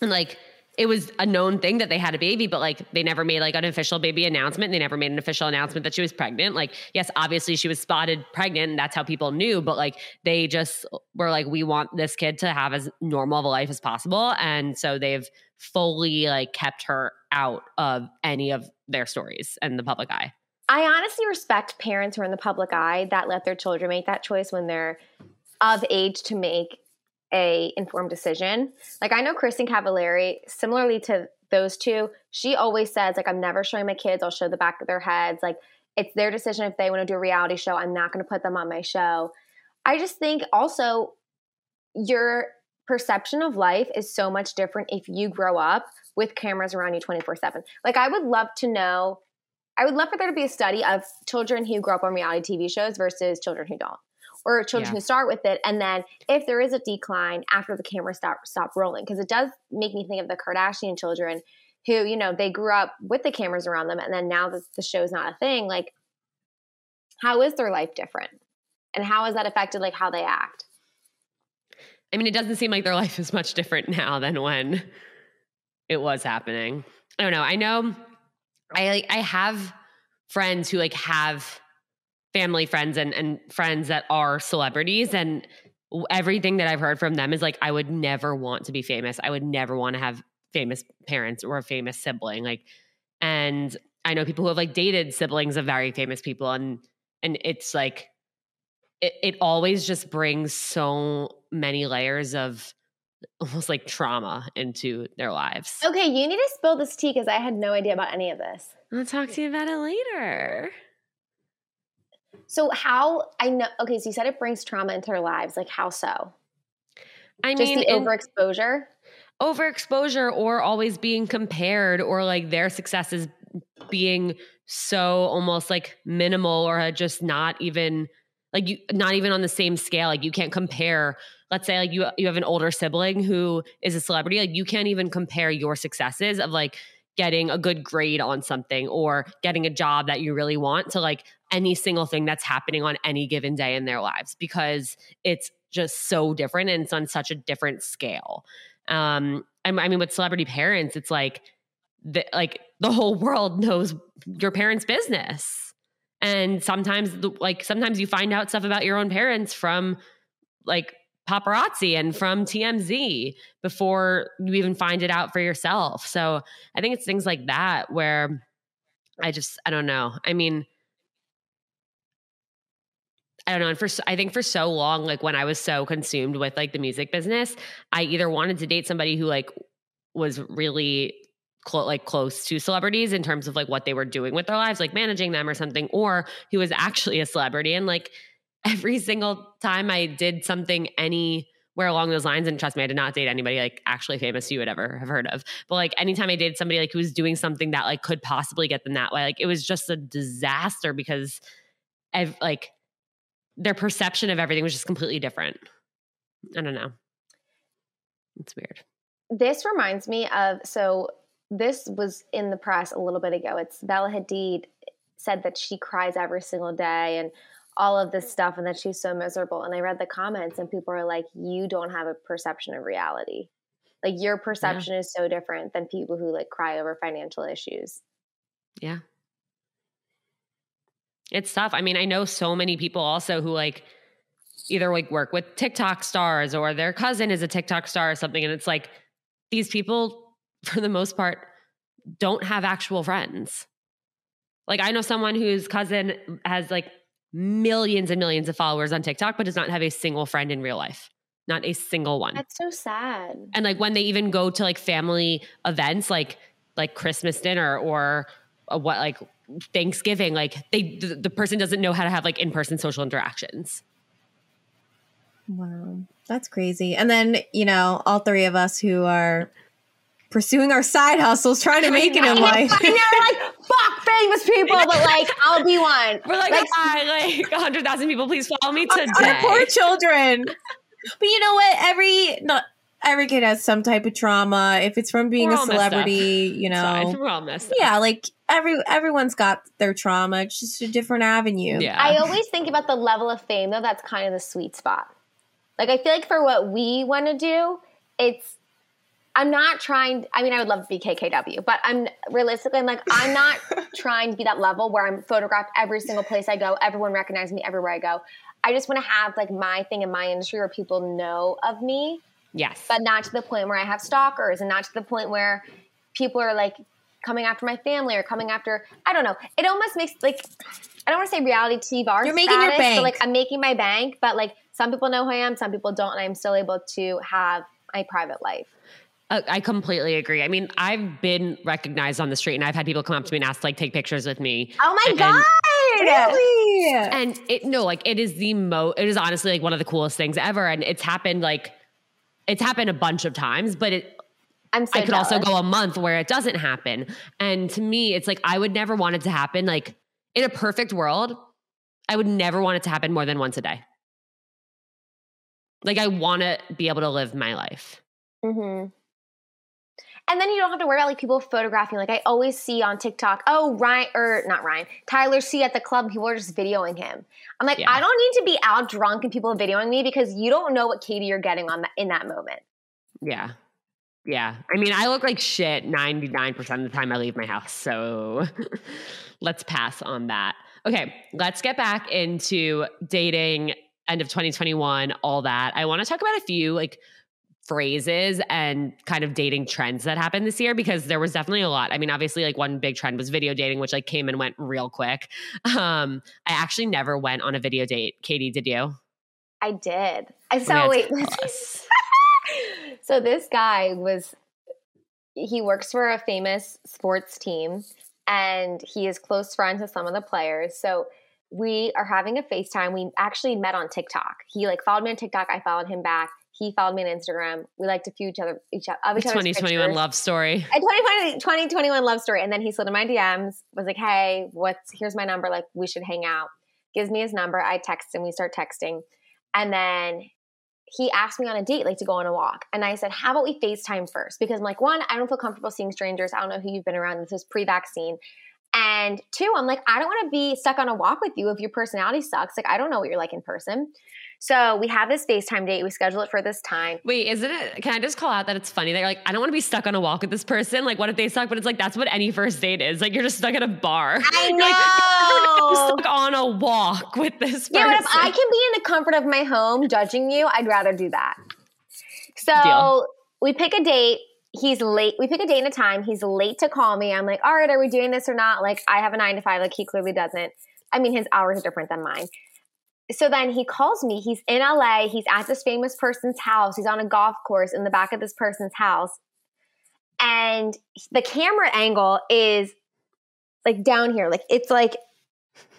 And like, it was a known thing that they had a baby, but like they never made like an official baby announcement. They never made an official announcement that she was pregnant. Like, yes, obviously she was spotted pregnant, and that's how people knew. But like, they just were like, we want this kid to have as normal of a life as possible, and so they've fully like kept her out of any of their stories and the public eye. I honestly respect parents who are in the public eye that let their children make that choice when they're of age to make a informed decision. Like I know Kristin Cavallari, similarly to those two, she always says like I'm never showing my kids. I'll show the back of their heads. Like it's their decision if they want to do a reality show. I'm not going to put them on my show. I just think also your perception of life is so much different if you grow up with cameras around you 24/7. Like I would love to know I would love for there to be a study of children who grow up on reality TV shows versus children who don't, or children Yeah. who start with it, and then if there is a decline after the camera stop stop rolling, because it does make me think of the Kardashian children, who you know they grew up with the cameras around them, and then now that the show's not a thing, like How is their life different? And how has that affected like how they act? I mean, it doesn't seem like their life is much different now than when it was happening. I don't know. I know I I have friends who like have family friends and and friends that are celebrities and everything that I've heard from them is like I would never want to be famous. I would never want to have famous parents or a famous sibling like and I know people who have like dated siblings of very famous people and and it's like it, it always just brings so many layers of almost like trauma into their lives. Okay, you need to spill this tea because I had no idea about any of this. I'll talk to you about it later. So how I know okay, so you said it brings trauma into their lives. Like how so? I Just mean, the overexposure? overexposure or always being compared or like their successes being so almost like minimal or just not even like you not even on the same scale like you can't compare let's say like you you have an older sibling who is a celebrity like you can't even compare your successes of like getting a good grade on something or getting a job that you really want to like any single thing that's happening on any given day in their lives because it's just so different and it's on such a different scale. Um I mean with celebrity parents it's like the, like the whole world knows your parents business. And sometimes like sometimes you find out stuff about your own parents from like paparazzi and from TMZ before you even find it out for yourself so i think it's things like that where i just i don't know i mean I don't know. And for I think for so long, like when I was so consumed with like the music business, I either wanted to date somebody who like was really like close to celebrities in terms of like what they were doing with their lives, like managing them or something, or who was actually a celebrity. And like every single time I did something anywhere along those lines, and trust me, I did not date anybody like actually famous you would ever have heard of. But like anytime I dated somebody like who was doing something that like could possibly get them that way, like it was just a disaster because I've like their perception of everything was just completely different. I don't know. It's weird. This reminds me of so this was in the press a little bit ago. It's Bella Hadid said that she cries every single day and all of this stuff and that she's so miserable. And I read the comments and people are like, You don't have a perception of reality. Like your perception is so different than people who like cry over financial issues. Yeah. It's tough. I mean, I know so many people also who like either like work with TikTok stars or their cousin is a TikTok star or something. And it's like these people, for the most part, don't have actual friends. Like I know someone whose cousin has like millions and millions of followers on TikTok, but does not have a single friend in real life. Not a single one. That's so sad. and like when they even go to like family events like like christmas dinner or uh, what like thanksgiving like they the, the person doesn't know how to have like in-person social interactions Wow, that's crazy. And then, you know, all three of us who are pursuing our side hustles, trying to make it in life. And you're like, fuck famous people, but like, I'll be one. we're like, Like- hi like 100000 people please follow me Our- today Our poor children. But you know what? Every not every kid has some type of trauma. If it's from being We're a all messed up. celebrity, you It's fine. know. we're all messed up. Yeah, like every everyone's got their trauma. It's just a different avenue. yeah I always think about the level of fame, though, that's kind of the sweet spot. Like, I feel like for what we want to do, it's, I'm not trying, I mean, I would love to be KKW, but I'm realistically, I'm like, I'm not trying to be that level where I'm photographed every single place I go, everyone recognizes me everywhere I go. I just want to have like my thing in my industry where people know of me, yes but not to the point where I have stalkers and not to the point where people are like coming after my family or coming after I don't know. It almost makes like I don't want to say reality TV You're making your status, bank. but like I'm making my bank, but like some people know who I am, some people don't, and I'm still able to have my private life. Uh, I completely agree. I mean, I've been recognized on the street and I've had people come up to me and ask like take pictures with me. Oh my And- god! Really? And it no, like it is the mo it is honestly like one of the coolest things ever. And it's happened like it's happened a bunch of times, but it I'm so I could also go a month where it doesn't happen. And to me, it's like I would never want it to happen. Like in a perfect world, I would never want it to happen more than once a day. Like I want to be able to live my life. hmm And then you don't have to worry about like people photographing. Like I always see on TikTok, oh Ryan or not Ryan, Tyler C at the club. People are just videoing him. I'm like, Yeah. I don't need to be out drunk and people videoing me because you don't know what Katie you're getting on that in that moment. Yeah. Yeah. I mean, I look like shit 99% of the time I leave my house. So let's pass on that. Okay. Let's get back into dating, end of 2021, all that. I want to talk about a few like phrases and kind of dating trends that happened this year because there was definitely a lot. I mean, obviously, like one big trend was video dating, which like came and went real quick. Um, I actually never went on a video date. Katie, did you? I did. I Oh so wait. so this guy was he works for a famous sports team and he is close friends with some of the players. So we are having a FaceTime. We actually met on TikTok. He like followed me on TikTok. I followed him back. He followed me on Instagram. We liked a few each other each of each other's 2021 pictures. love story. A 2020, 2021 love story. And then he slid in my DMs, was like, hey, what's here's my number. Like, we should hang out. Gives me his number. I text him. We start texting. And then he asked me on a date, like to go on a walk. And I said, how about we FaceTime first? Because I'm like, one, I don't feel comfortable seeing strangers. I don't know who you've been around. This is pre vaccine. And two, I'm like, I don't want to be stuck on a walk with you if your personality sucks. Like, I don't know what you're like in person. So we have this FaceTime date. We schedule it for this time. Wait, isn't it? Can I just call out that it's funny that you're like, I don't want to be stuck on a walk with this person. Like, what if they suck? But it's like that's what any first date is. Like, you're just stuck at a bar. I You're like, I'm know. stuck on a walk with this person. Yeah, but if I can be in the comfort of my home judging you, I'd rather do that. So Deal. we pick a date. He's late. We pick a date and a time. He's late to call me. I'm like, all right, are we doing this or not? Like, I have a nine to five. Like, he clearly doesn't. I mean, his hours are different than mine. So then he calls me. He's in LA. He's at this famous person's house. He's on a golf course in the back of this person's house. And the camera angle is like down here. Like, it's like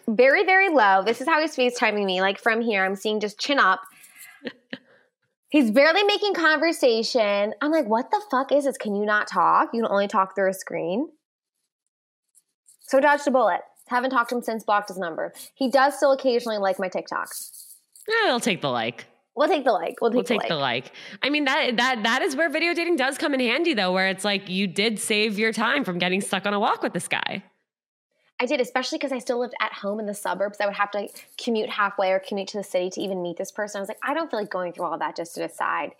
very, very low. This is how he's FaceTiming me. Like from here, I'm seeing just chin up. he's barely making conversation. I'm like, what the fuck is this? Can you not talk? You can only talk through a screen. So dodged a bullet. Haven't talked to him since, blocked his number. He does still occasionally like my TikToks. Eh, I'll take the like. We'll take the like. We'll take, We'll the, like. the like. I mean that that that is where video dating does come in handy though, where it's like you did save your time from getting stuck on a walk with this guy. I did, especially because I still lived at home in the suburbs. I would have to commute halfway or commute to the city to even meet this person. I was like, I don't feel like going through all that just to decide.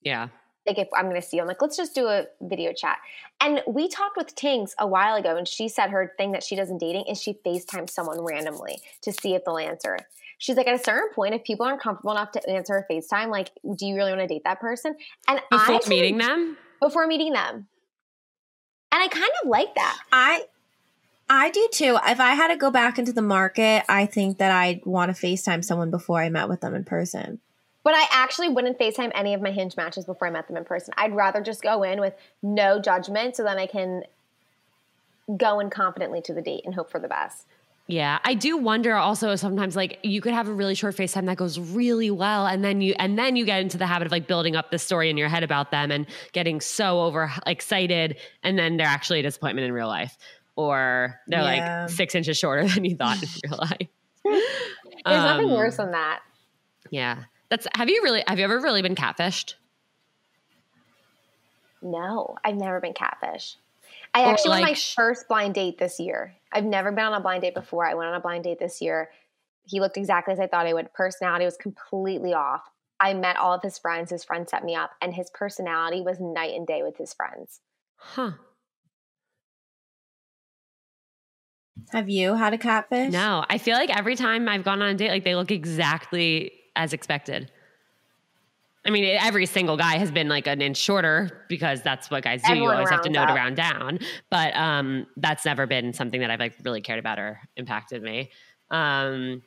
Yeah. Like if I'm going to see you, I'm like, let's just do a video chat. And we talked with Tings a while ago, and she said her thing that she does in dating is she FaceTimes someone randomly to see if they'll answer. She's like, at a certain point, if people aren't comfortable enough to answer a FaceTime, like, do you really want to date that person? And Before I meeting them? before meeting them, and I kind of like that. I I do too. If I had to go back into the market, I think that I'd want to FaceTime someone before I met with them in person. But I actually wouldn't FaceTime any of my Hinge matches before I met them in person. I'd rather just go in with no judgment so then I can go in confidently to the date and hope for the best. Yeah, I do wonder also sometimes like you could have a really short FaceTime that goes really well and then you and then you get into the habit of like building up the story in your head about them and getting so over excited and then they're actually a disappointment in real life or they're Yeah. like 6 inches shorter than you thought in real life. There's nothing Um, worse than that. Yeah. That's have you really have you ever really been catfished? No, I've never been catfish. I Or, actually went on my first blind date this year. I've never been on a blind date before. I went on a blind date this year. He looked exactly as I thought he would. Personality was completely off. I met all of his friends. His friends set me up, and his personality was night and day with his friends. Huh. Have you had a catfish? No, I feel like every time I've gone on a date, like they look exactly as expected. I mean, every single guy has been like an inch shorter because that's what guys do. Everyone you always have to know to round down. But um, that's never been something that I've like really cared about or impacted me. Um,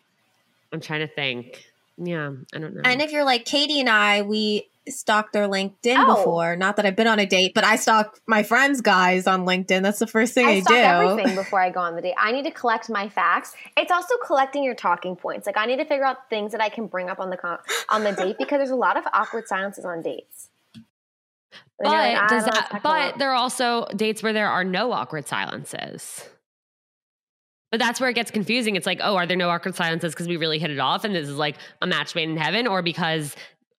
I'm trying to think. Yeah, I don't know. And if you're like Katie and I, we stalked their LinkedIn Oh. before. Not that I've been on a date, but I stalk my friends' guys on LinkedIn. That's the first thing I, I stalk do. everything before I go on the date. I need to collect my facts. It's also collecting your talking points. Like I need to figure out things that I can bring up on the con- on the date because there's a lot of awkward silences on dates. But like, does that? But there are also dates where there are no awkward silences. But that's where it gets confusing. It's like, oh, are there no awkward silences because we really hit it off and this is like a match made in heaven, or because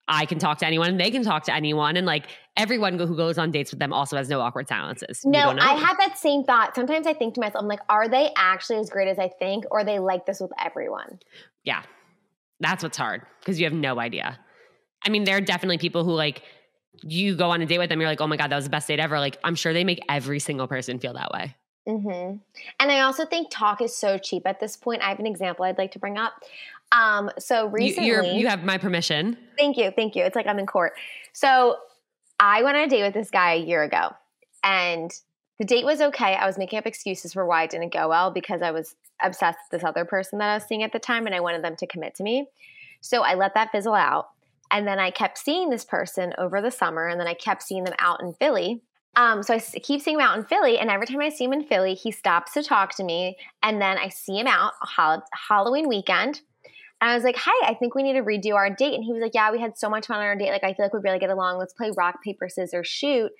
I can talk to anyone and they can talk to anyone. And like everyone who goes on dates with them also has no awkward silences. No. I have that same thought. Sometimes I think to myself, I'm like, are they actually as great as I think, or are they like this with everyone? Yeah. That's what's hard because you have no idea. I mean, there are definitely people who like you go on a date with them, you're like, oh my God, that was the best date ever. Like, I'm sure they make every single person feel that way. hmm And I also think talk is so cheap at this point. I have an example I'd like to bring up. Um, so You, recently, you're, you have my permission. Thank you. Thank you. It's like I'm in court. So I went on a date with this guy a year ago, and the date was okay. I was making up excuses for why it didn't go well because I was obsessed with this other person that I was seeing at the time, and I wanted them to commit to me. So I let that fizzle out. And then I kept seeing this person over the summer, and then I kept seeing them out in Philly. Um, so I keep seeing him out in Philly, and every time I see him in Philly, he stops to talk to me. And then I see him out Hall- Halloween weekend, and I was like, "Hi, I think we need to redo our date." And he was like, "Yeah, we had so much fun on our date. Like, I feel like we really get along. Let's play rock paper scissors shoot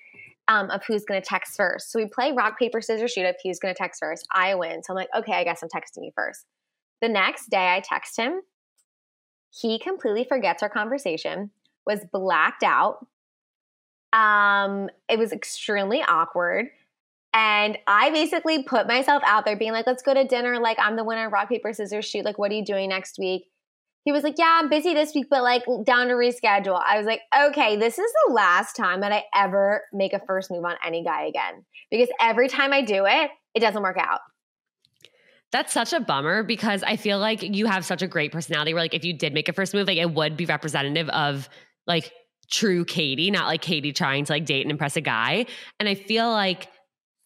um, of who's going to text first." So we play rock paper scissors shoot of who's going to text first. I win, so I'm like, "Okay, I guess I'm texting you first. The next day, I text him. He completely forgets our conversation. Was blacked out. Um, it was extremely awkward. And I basically put myself out there being like, let's go to dinner. Like, I'm the winner rock, paper, scissors, shoot. Like, what are you doing next week? He was like, yeah, I'm busy this week, but like down to reschedule. I was like, okay, this is the last time that I ever make a first move on any guy again. Because every time I do it, it doesn't work out. That's such a bummer because I feel like you have such a great personality where like if you did make a first move, like it would be representative of like true Katie, not like Katie trying to like date and impress a guy. And I feel like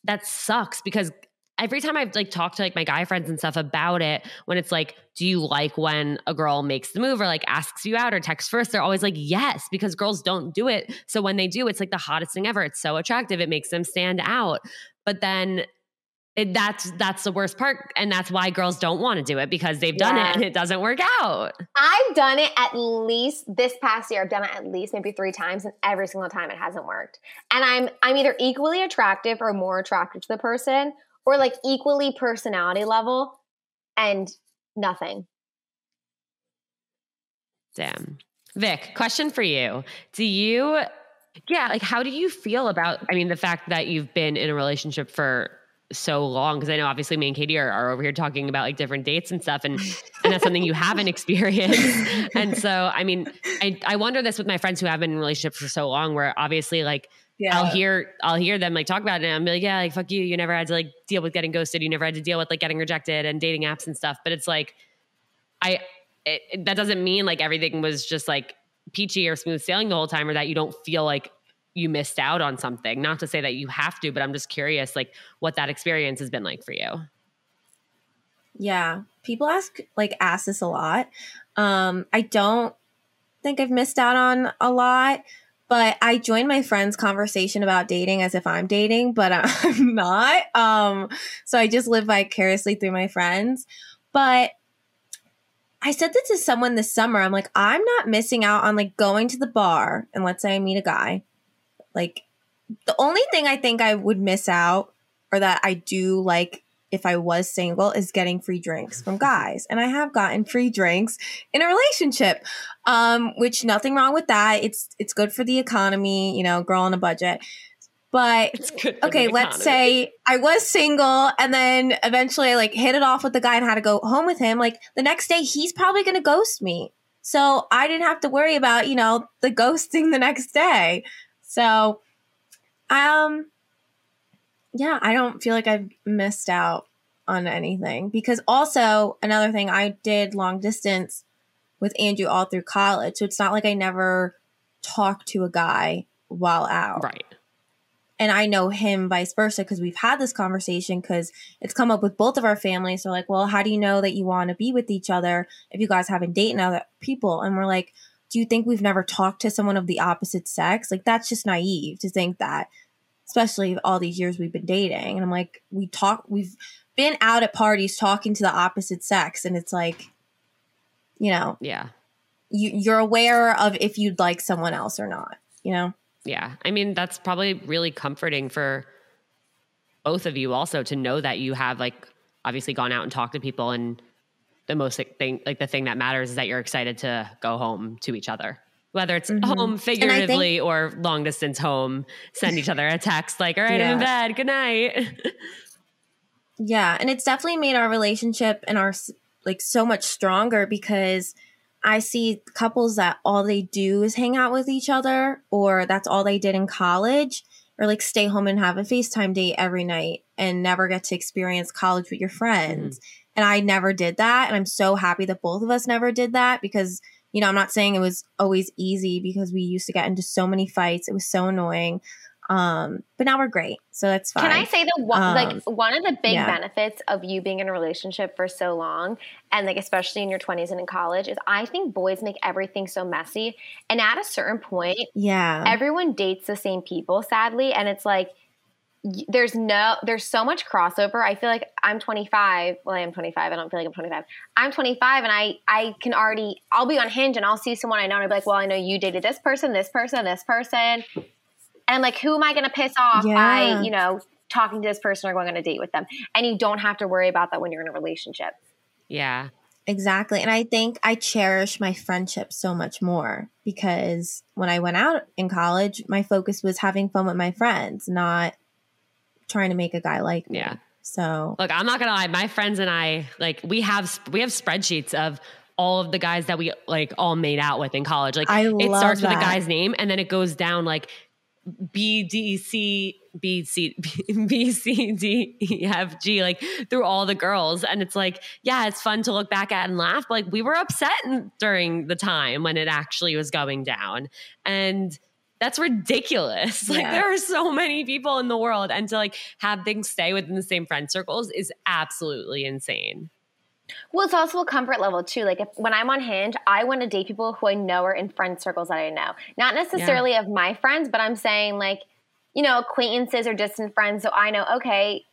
that sucks because every time I've like talked to like my guy friends and stuff about it, when it's like, do you like when a girl makes the move or like asks you out or texts first? They're always like, yes, because girls don't do it. So when they do, it's like the hottest thing ever. It's so attractive. It makes them stand out. But then it, that's that's the worst part, and that's why girls don't want to do it because they've done Yeah. it and it doesn't work out. I've done it at least this past year. I've done it at least maybe three times, and every single time it hasn't worked. And I'm I'm either equally attractive or more attractive to the person, or like equally personality level, and nothing. Damn. Vic, question for you. Do you, yeah, like how do you feel about, I mean, the fact that you've been in a relationship for so long? Because I know obviously me and Katie are, are over here talking about like different dates and stuff, and, and that's something you haven't experienced. And so, I mean, I, I wonder this with my friends who have been in relationships for so long, where obviously, like, Yeah. I'll hear I'll hear them like talk about it and I'm like, yeah, like fuck you. You never had to like deal with getting ghosted. You never had to deal with like getting rejected and dating apps and stuff. But it's like I it, it- that doesn't mean like everything was just like peachy or smooth sailing the whole time or that you don't feel like you missed out on something. Not to say that you have to, but I'm just curious like what that experience has been like for you. Yeah. People ask like ask this a lot. Um I don't think I've missed out on a lot, but I join my friends conversation about dating as if I'm dating, but I'm not. Um so I just live vicariously through my friends. But I said this to someone this summer. I'm like, I'm not missing out on like going to the bar and let's say I meet a guy. Like the only thing I think I would miss out or that I do like if I was single is getting free drinks from guys. And I have gotten free drinks in a relationship. Um, which nothing wrong with that. It's it's good for the economy, you know, girl on a budget. But okay, let's say I was single and then eventually I like hit it off with the guy and had to go home with him. Like the next day, he's probably going to ghost me. So I didn't have to worry about, you know, the ghosting the next day. So, um, yeah, I don't feel like I've missed out on anything because also another thing I did long distance with Andrew all through college. So it's not like I never talked to a guy while out right. and I know him vice versa because we've had this conversation because it's come up with both of our families. They're like, well, how do you know that you want to be with each other if you guys haven't dated other people? And we're like, do you think we've never talked to someone of the opposite sex? Like, that's just naive to think that, especially all these years we've been dating. And I'm like, we talk, we've been out at parties talking to the opposite sex. And it's like, you know, Yeah. you, you're aware of if you'd like someone else or not, you know? Yeah. I mean, that's probably really comforting for both of you also to know that you have like obviously gone out and talked to people and the most thing like the thing that matters is that you're excited to go home to each other. whether it's Mhm. home figuratively or long distance home, send each other a text like, all right, I'm in bed. Good night. Yeah, and it's definitely made our relationship and our like so much stronger because I see couples that all they do is hang out with each other or that's all they did in college or like stay home and have a FaceTime date every night and never get to experience college with your friends. And I never did that and I'm so happy that both of us never did that because you know, I'm not saying it was always easy because we used to get into so many fights. It was so annoying. Um, but now we're great. So that's fine. Can I say that one, Um, like one of the big yeah. benefits of you being in a relationship for so long, and like especially in your twenties and in college, is I think boys make everything so messy, and at a certain point, yeah. everyone dates the same people, sadly, and it's like there's no there's so much crossover. I feel like I'm 25. Well, I am 25. I don't feel like I'm 25. I'm 25, and I I can already I'll be on Hinge and I'll see someone I know and I'll be like, well, I know you dated this person, this person, this person, and I'm like, who am I going to piss off Yeah. by you know talking to this person or going on a date with them? And you don't have to worry about that when you're in a relationship. yeah. Exactly. And I think I cherish my friendship so much more because when I went out in college, my focus was having fun with my friends, not trying to make a guy like me. Yeah. So, Look, I'm not gonna lie. My friends and I, like, we have we have spreadsheets of all of the guys that we like all made out with in college. Like, I it starts with a guy's name and then it goes down like B D C B C B C D E F G, like through all the girls. And it's like, yeah, it's fun to look back at and laugh. But like, we were upset during the time when it actually was going down, and that's ridiculous. Like, there are so many people in the world, and to like have things stay within the same friend circles is absolutely insane. Well, it's also a comfort level too. Like if when I'm on Hinge, I want to date people who I know are in friend circles that I know. Not necessarily of my friends, but I'm saying like, you know, acquaintances or distant friends. So I know, okay,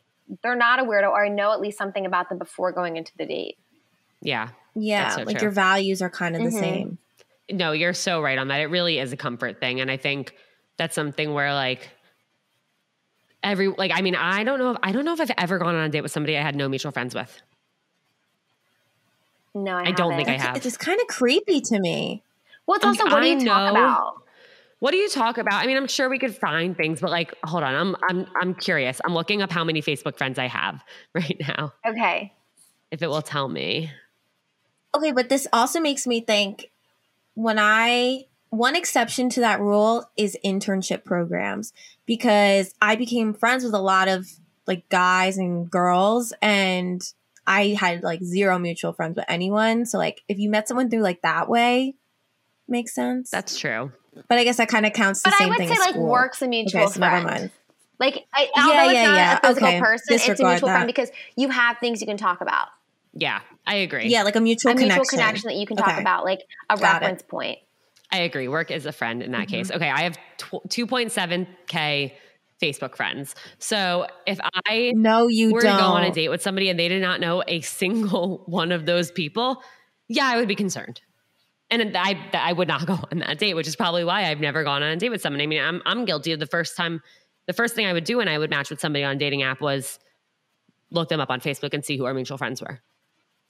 they're not a weirdo, or I know at least something about them before going into the date. Yeah. yeah, so like true. your values are kind of the Mhm. same. No, you're so right on that. It really is a comfort thing. And I think that's something where like every like I mean, I don't know if I don't know if I've ever gone on a date with somebody I had no mutual friends with. No, I, I don't think I haven't. It's, it's kind of creepy to me. Well, it's also what do I you talk know- about? What do you talk about? I mean, I'm sure we could find things, but like hold on. I'm I'm I'm curious. I'm looking up how many Facebook friends I have right now. Okay. If it will tell me. Okay, but this also makes me think when I one exception to that rule is internship programs because I became friends with a lot of like guys and girls and I had like zero mutual friends with anyone. So like if you met someone through like that way, makes sense. That's true. but I guess that kind of counts the same thing But I would thing say like school. work's a mutual Okay, so never friend. mind. Like, I, Yeah, although it's yeah, not yeah. a physical Okay. person, it's a Disregard mutual friend because you have things you can talk about. Yeah, I agree. Yeah, like a mutual a connection. mutual connection that you can talk Okay. about, like a Got it. reference point. I agree. Work is a friend in that Mm-hmm. case. Okay, I have 2.7k Facebook friends. So if I No, you were don't. to go on a date with somebody and they did not know a single one of those people, yeah, I would be concerned. And I, I would not go on that date, which is probably why I've never gone on a date with someone. I mean, I'm, I'm guilty of the first time, the first thing I would do when I would match with somebody on a dating app was look them up on Facebook and see who our mutual friends were.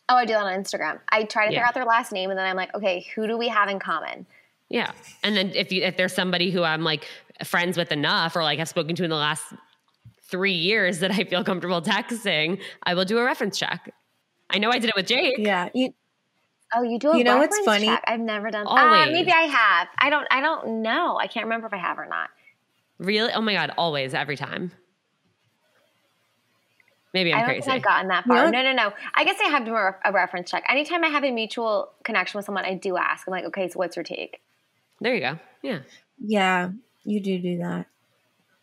Oh, I do that on Instagram. I try to figure out their last name, and then I'm like, okay, who do we have in common? Yeah. And then if you if there's somebody who I'm like friends with enough or like have spoken to in the last three years that I feel comfortable texting, I will do a reference check. I know I did it with Jake. Yeah, you Oh, you do a You know what's funny? check. I've never done. Uh, Always. maybe I have. I don't. I don't know. I can't remember if I have or not. Really? Oh my God, always, every time. Maybe I'm I don't crazy. think I've gotten that far. Yeah. No, no, no. I guess I have to do a, a reference check. Anytime I have a mutual connection with someone, I do ask. I'm like, okay, so what's your take? there you go. Yeah. Yeah, you do do that.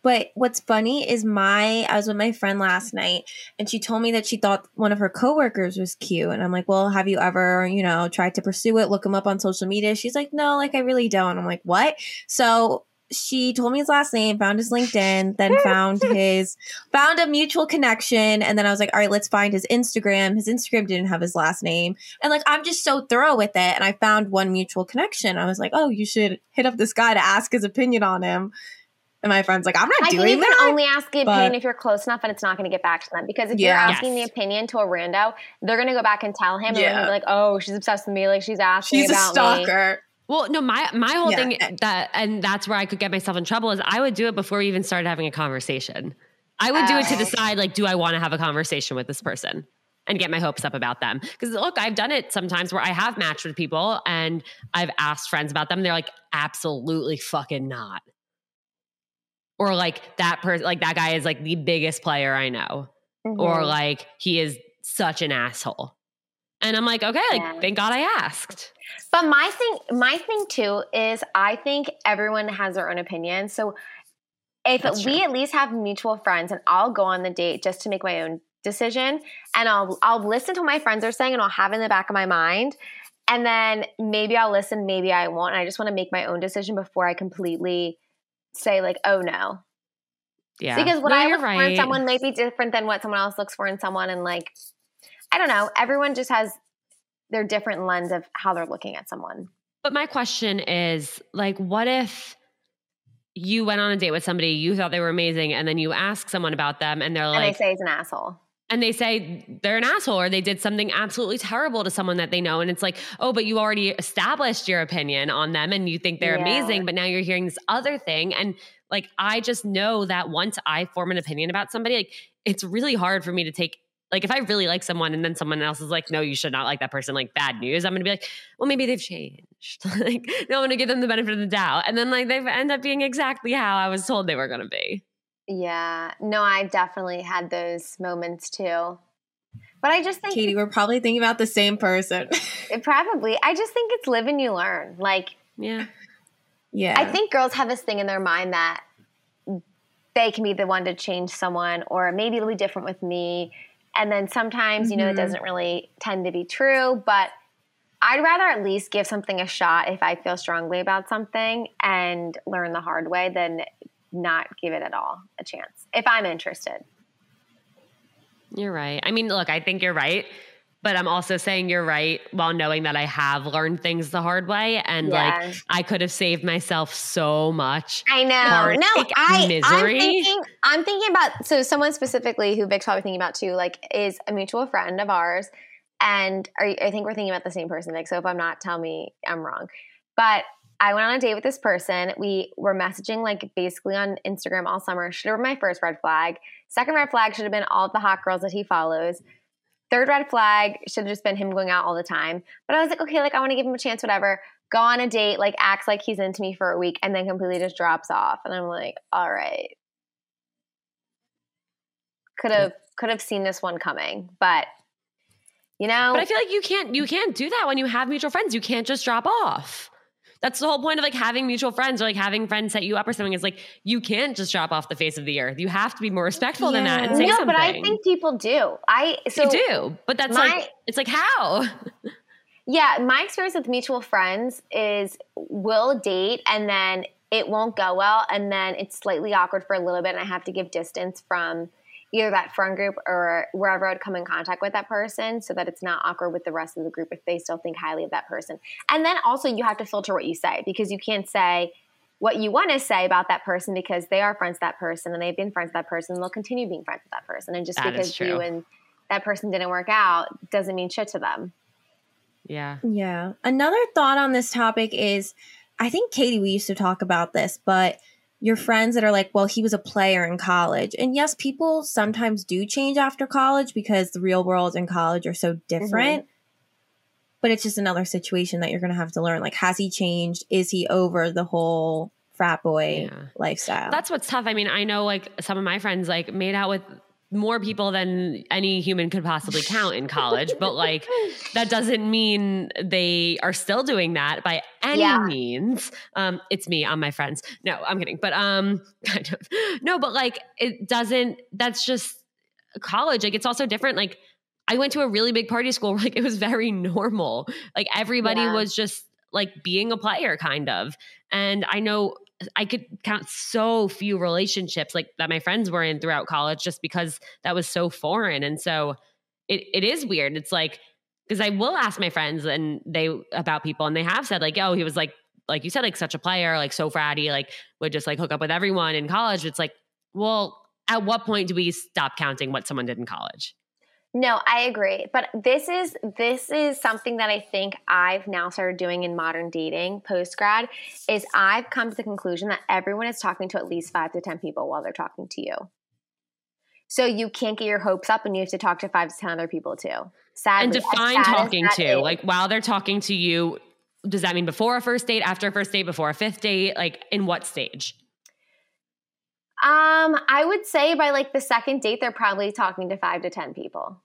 But what's funny is my I was with my friend last night and she told me that she thought one of her coworkers was cute and I'm like, "Well, have you ever, you know, tried to pursue it, look him up on social media?" She's like, "No, like I really don't." I'm like, "What?" So she told me his last name, found his LinkedIn, then found his found a mutual connection, and then I was like, "All right, let's find his Instagram." His Instagram didn't have his last name, and like I'm just so thorough with it, and I found one mutual connection. I was like, "Oh, you should hit up this guy to ask his opinion on him." And my friend's like, "I'm not I think doing you can that." only ask the opinion but- if you're close enough and it's not going to get back to them. Because if Yeah. you're asking Yes. the opinion to a rando, they're going to go back and tell him, and then Yeah. he'll be like, "Oh, she's obsessed with me. Like she's asking She's a about me." stalker. Well, no, my my whole Yeah. thing that and that's where I could get myself in trouble is I would do it before we even started having a conversation. I would do it to Oh. decide like, do I want to have a conversation with this person and get my hopes up about them? Because look, I've done it sometimes where I have matched with people and I've asked friends about them. And they're like, absolutely fucking not. Or like that person, like that guy is like the biggest player I know. Or Mhm. like he is such an asshole. And I'm like, okay, like Yeah. thank God I asked. But my thing, my thing too is I think everyone has their own opinion. So if That's we true. at least have mutual friends, and I'll go on the date just to make my own decision, and I'll I'll listen to what my friends are saying, and I'll have it in the back of my mind, and then maybe I'll listen, maybe I won't. And I just want to make my own decision before I completely say like, oh no, Yeah. because what No, I look for in someone may be different than what someone else looks for in someone, and like, I don't know. Everyone just has their different lens of how they're looking at someone. But my question is like, what if you went on a date with somebody, you thought they were amazing, and then you ask someone about them and they're and like, they say he's an asshole. and they say they're an asshole or they did something absolutely terrible to someone that they know. And it's like, oh, but you already established your opinion on them and you think they're Yeah. amazing, but now you're hearing this other thing. And like, I just know that once I form an opinion about somebody, like, it's really hard for me to take. Like if I really like someone and then someone else is like, no, you should not like that person, like bad news, I'm gonna be like, well, maybe they've changed. like, no, I'm gonna give them the benefit of the doubt. And then like they end up being exactly how I was told they were gonna be. Yeah. No, I definitely had those moments too. But I just think Katie, we're probably thinking about the same person. it probably, I just think it's live and you learn. Like, Yeah. yeah. I think girls have this thing in their mind that they can be the one to change someone, or maybe it'll be different with me. And then sometimes, you know, it Mhm. doesn't really tend to be true, but I'd rather at least give something a shot if I feel strongly about something and learn the hard way than not give it at all a chance if I'm interested. You're right. I mean, look, I think you're right, but I'm also saying you're right while knowing that I have learned things the hard way and Yeah. like I could have saved myself so much. I know. heartache, No, I, I'm thinking. I'm thinking about so someone specifically who Vic's probably thinking about too. Like, is a mutual friend of ours, and are, I think we're thinking about the same person, Vic. So if I'm not, tell me I'm wrong. But I went on a date with this person. We were messaging like basically on Instagram all summer. Should have been my first red flag. Second red flag should have been all the hot girls that he follows. Third red flag should have just been him going out all the time. But I was like, okay, like I want to give him a chance, whatever. Go on a date, like acts like he's into me for a week, and then completely just drops off. And I'm like, all right. Could have could have seen this one coming, but you know, But I feel like you can't you can't do that when you have mutual friends. You can't just drop off. That's the whole point of like having mutual friends or like having friends set you up or something is like you can't just drop off the face of the earth. You have to be more respectful than that and say no, something. but I think people do. I so you do. But that's my- like it's like how? Yeah, my experience with mutual friends is we'll date and then it won't go well and then it's slightly awkward for a little bit and I have to give distance from either that friend group or wherever I'd come in contact with that person so that it's not awkward with the rest of the group if they still think highly of that person. And then also you have to filter what you say because you can't say what you want to say about that person because they are friends with that person and they've been friends with that person and they'll continue being friends with that person. And just That is because you and that person didn't work out doesn't mean shit to them. yeah. Yeah. Another thought on this topic is I think Katie, we used to talk about this, but your friends that are like, well, he was a player in college. And yes, people sometimes do change after college because the real world and college are so mm-hmm. different. But it's just another situation that you're going to have to learn. Like, has he changed? Is he over the whole frat boy Yeah. lifestyle? That's what's tough. I mean, I know like some of my friends like made out with more people than any human could possibly count in college, but like that doesn't mean they are still doing that by any Yeah. means. Um, it's me, I'm my friends. No, I'm kidding, but um, kind of. No, but like it doesn't. That's just college. Like it's also different. Like I went to a really big party school where like it was very normal. Like everybody Yeah. was just like being a player, kind of. And I know I could count so few relationships like that my friends were in throughout college just because that was so foreign. And so it, it is weird. It's like because I will ask my friends and they about people and they have said like, oh, he was like like you said, like such a player, like so fratty, like would just like hook up with everyone in college. It's like, well, at what point do we stop counting what someone did in college? No, I agree. But this is this is something that I think I've now started doing in modern dating post grad is I've come to the conclusion that everyone is talking to at least 5 to 10 people while they're talking to you. So you can't get your hopes up and you have to talk to 5 to 10 other people too. Sadly, and define sad talking to. is. Like while they're talking to you, does that mean before a first date, after a first date, before a fifth date? Like in what stage? Um, I would say by like the second date, they're probably talking to five to ten people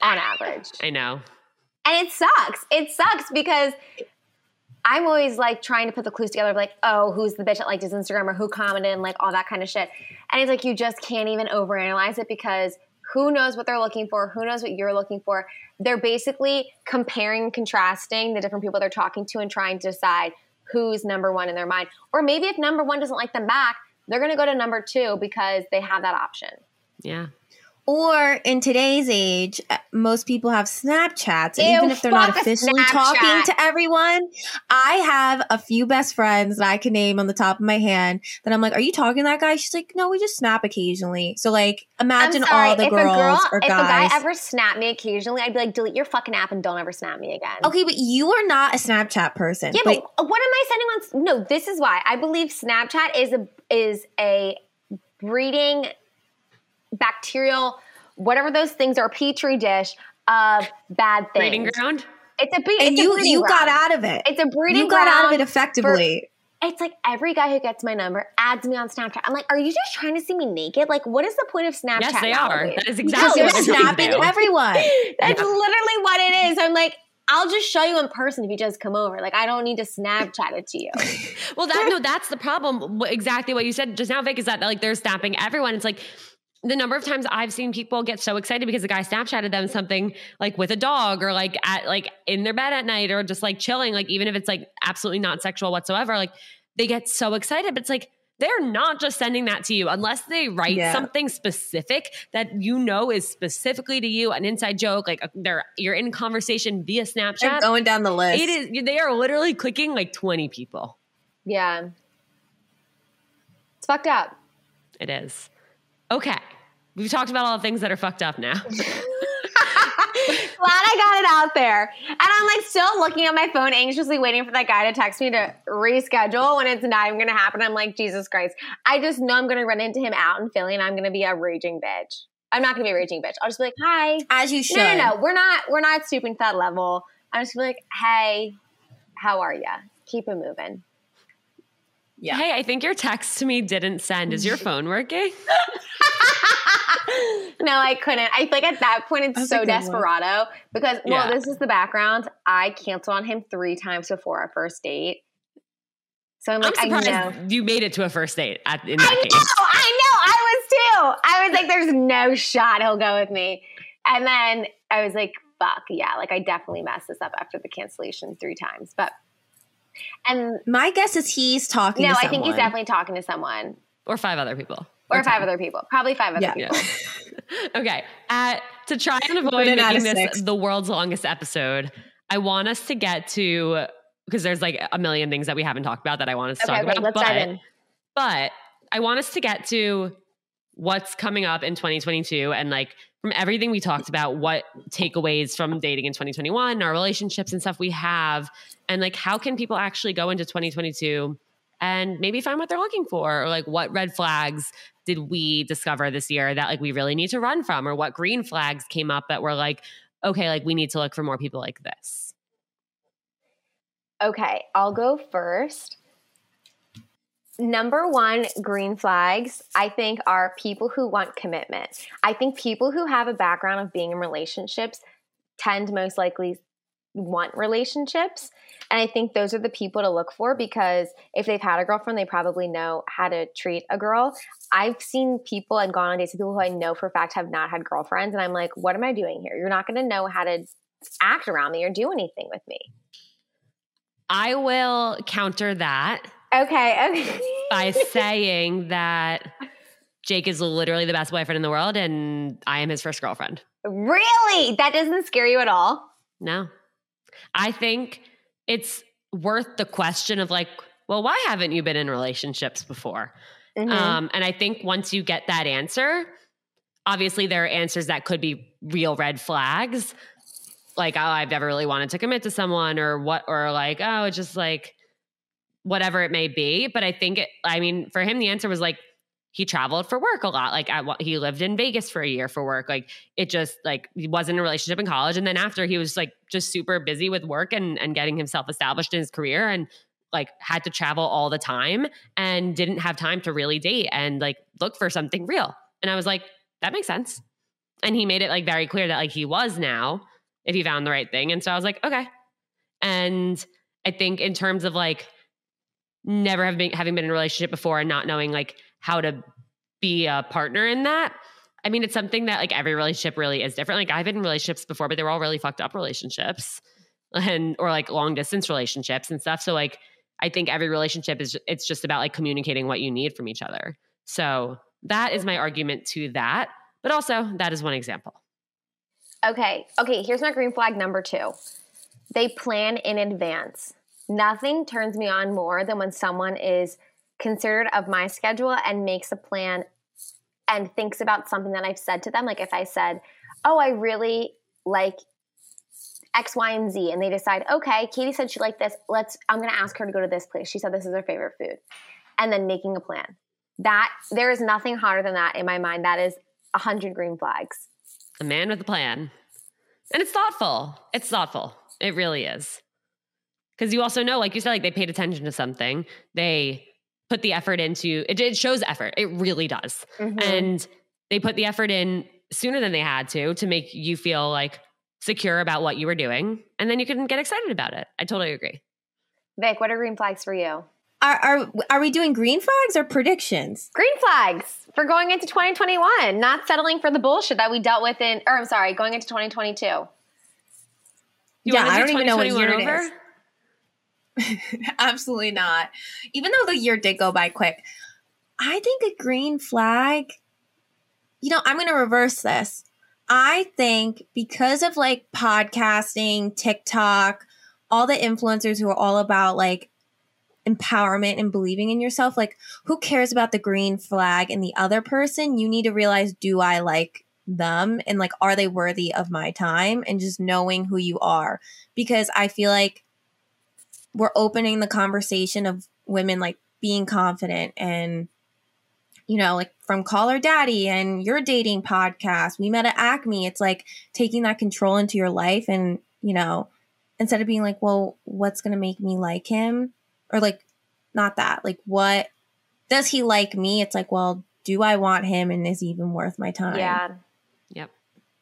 on average, I know. and it sucks. It sucks because I'm always like trying to put the clues together, of like, oh, who's the bitch that liked his Instagram or who commented and like all that kind of shit. And it's like you just can't even overanalyze it because who knows what they're looking for? Who knows what you're looking for? They're basically comparing, contrasting the different people they're talking to and trying to decide who's number one in their mind. Or maybe if number one doesn't like them back, they're going to go to number two because they have that option. Yeah. Or in today's age, uh, most people have Snapchats, and Ew, even if they're not officially Snapchat. talking to everyone, I have a few best friends that I can name on the top of my hand. That I'm like, "Are you talking to that guy?" She's like, "No, we just snap occasionally." So like, imagine sorry, all the girls girl, or guys. if a guy ever snapped me occasionally, I'd be like, delete your fucking app and don't ever snap me again. okay, but you are not a Snapchat person. Yeah, but what am I sending on? No, this is why I believe Snapchat is a is a breeding bacterial, whatever those things are, petri dish of bad things. Breeding ground? It's a breeding. and it's you breeding you got out of it. It's a breeding ground. you got out of it effectively. It's like every guy who gets my number adds me on Snapchat. I'm like, are you just trying to see me naked? Like, what is the point of Snapchat? Yes, they are. nowadays? That is because exactly you're what they're snapping do. everyone. That's Yeah. literally what it is. I'm like, I'll just show you in person if you just come over. Like, I don't need to Snapchat it to you. Well, that no, that's the problem. Exactly what you said just now, Vic, is that like they're snapping everyone. It's like the number of times I've seen people get so excited because the guy Snapchatted them something like with a dog or like at like in their bed at night or just like chilling, like even if it's like absolutely not sexual whatsoever, like they get so excited. But it's like they're not just sending that to you unless they write Yeah. something specific that you know is specifically to you, an inside joke, like uh, they're you're in conversation via They're Snapchat. going down the list. It is they are literally clicking like 20 people. Yeah. It's fucked up. It is. Okay. We've talked about all the things that are fucked up now. Glad I got it out there. And I'm like still looking at my phone, anxiously waiting for that guy to text me to reschedule when it's not even going to happen. I'm like, Jesus Christ. I just know I'm going to run into him out in Philly and I'm going to be a raging bitch. I'm not going to be a raging bitch. I'll just be like, hi. as you should. No, no, no. We're not, we're not stooping to that level. I'm just gonna be like, hey, how are ya? Keep it moving. Yeah. Hey, I think your text to me didn't send. Is your phone working? no, I couldn't. I think at that point it's That's so a good one. desperado because well, Yeah. this is the background. I canceled on him three times before our first date. So I'm like, I'm I know. you made it to a first date at, in I that know, case. I know. I was too. I was like, there's no shot he'll go with me. And then I was like, fuck, yeah. Like I definitely messed this up after the cancellation three times. But and My guess is he's talking. To someone. No, I think he's definitely talking to someone. Or five other people. Or Or five ten. other people. Probably five other Yeah. people. Yeah. okay. Uh, to try and avoid making this six. the world's longest episode, I want us to get to because there's like a million things that we haven't talked about that I want us to Okay, talk okay, about. let's but, dive in. but I want us to get to what's coming up in 2022 and like from everything we talked about, what takeaways from dating in 2021, our relationships and stuff we have, and like how can people actually go into 2022 and maybe find what they're looking for, or like what red flags did we discover this year that like we really need to run from, or what green flags came up that were like, okay, like we need to look for more people like this. Okay, I'll go first. Number one, green flags, I think, are people who want commitment. I think people who have a background of being in relationships tend most likely want relationships. And I think those are the people to look for because if they've had a girlfriend, they probably know how to treat a girl. I've seen people and gone on dates with people who I know for a fact have not had girlfriends. And I'm like, what am I doing here? You're not going to know how to act around me or do anything with me. I will counter that Okay, okay. by saying that Jake is literally the best boyfriend in the world and I am his first girlfriend. Really? That doesn't scare you at all? No. I think it's worth the question of like, well, why haven't you been in relationships before? Mhm. Um, and I think once you get that answer, obviously there are answers that could be real red flags like oh i've never really wanted to commit to someone or what or like oh it's just like whatever it may be but i think it i mean for him the answer was like he traveled for work a lot like at he lived in vegas for a year for work like it just like he wasn't in a relationship in college and then after he was like just super busy with work and and getting himself established in his career and like had to travel all the time and didn't have time to really date and like look for something real. And i was like that makes sense. And he made it like very clear that like he was now if he found the right thing. And so i was like okay. And i think in terms of like never have been having been in a relationship before and not knowing like how to be a partner in that i mean it's something that like every relationship really is different like i've been in relationships before but they were all really fucked up relationships and or like long distance relationships and stuff so like i think every relationship is it's just about like communicating what you need from each other so that is my argument to that but also that is one example Okay. Okay. Here's my green flag number two. They plan in advance. Nothing turns me on more than when someone is considerate of my schedule and makes a plan and thinks about something that I've said to them. Like if I said, Oh, I really like X, Y, and Z, and they decide, okay, Katie said she liked this. Let's, I'm going to ask her to go to this place. She said this is her favorite food. And then making a plan. That, there is nothing hotter than that in my mind. That is a hundred green flags. a man with a plan and it's thoughtful it's thoughtful it really is because you also know like you said like they paid attention to something they put the effort into it, it shows effort it really does Mhm. and they put the effort in sooner than they had to to make you feel like secure about what you were doing and then you can get excited about it i totally agree Vic, what are green flags for you? Are, are are we doing green flags or predictions? Green flags for going into 2021, not settling for the bullshit that we dealt with in, or I'm sorry, going into 2022. You Yeah, wanna I do don't even know what 2021 year it over? is. Absolutely not. Even though the year did go by quick, I think a green flag. You know, I'm going to reverse this. I think because of like podcasting, TikTok, all the influencers who are all about like empowerment and believing in yourself, like who cares about the green flag and the other person? You need to realize do I like them and like are they worthy of my time and just knowing who you are because I feel like we're opening the conversation of women like being confident and you know like from Call Her Daddy and your dating podcast we met at acme it's like taking that control into your life and you know instead of being like well what's going to make me like him? or like not that like what does he like me? it's like well do i want him and is he even worth my time? Yeah. yep.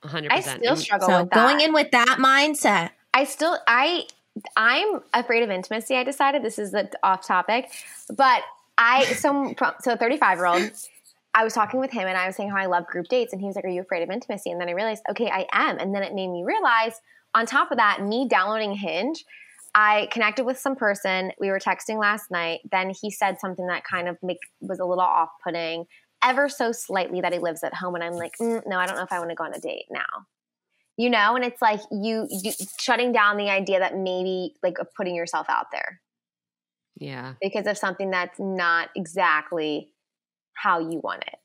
100% I still struggle so with that. going in with that mindset. I still I I'm afraid of intimacy. I decided this is the off topic, but I so so 35 year old. I was talking with him and I was saying how I love group dates, and he was like, "Are you afraid of intimacy?" And then I realized, okay, I am. And then it made me realize, on top of that, me downloading Hinge. I connected with some person. We were texting last night. Then he said something that kind of make, was a little off putting, ever so slightly that he lives at home. And I'm like, mm, no, I don't know if I want to go on a date now you know and it's like you, you shutting down the idea that maybe like putting yourself out there yeah because of something that's not exactly how you want it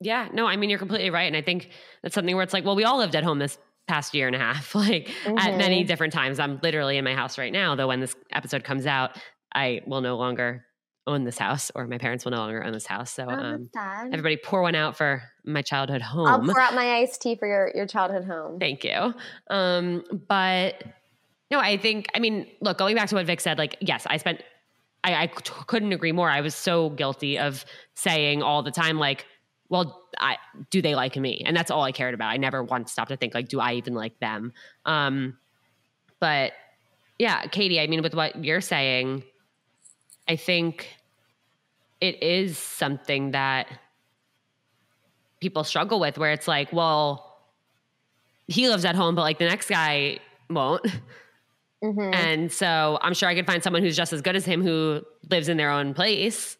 Yeah, no, I mean you're completely right, and I think that's something where it's like, well, we all lived at home this past year and a half, like at many Mhm. different times. I'm literally in my house right now, though. When this episode comes out, I will no longer own this house, or my parents will no longer own this house. So, um, everybody, pour one out for my childhood home. i'll pour out my iced tea for your, your childhood home Thank you. Um, but no, I think, I mean, look, going back to what Vic said, like, yes, I spent, I, I c- couldn't agree more. I was so guilty of saying all the time, like, well, I, do they like me? And that's all I cared about. I never once stopped to think, like, do I even like them? Um, but yeah, Katie, I mean, with what you're saying, I think it is something that people struggle with where it's like, well, he lives at home, but like the next guy won't. Mhm. And so I'm sure I could find someone who's just as good as him who lives in their own place.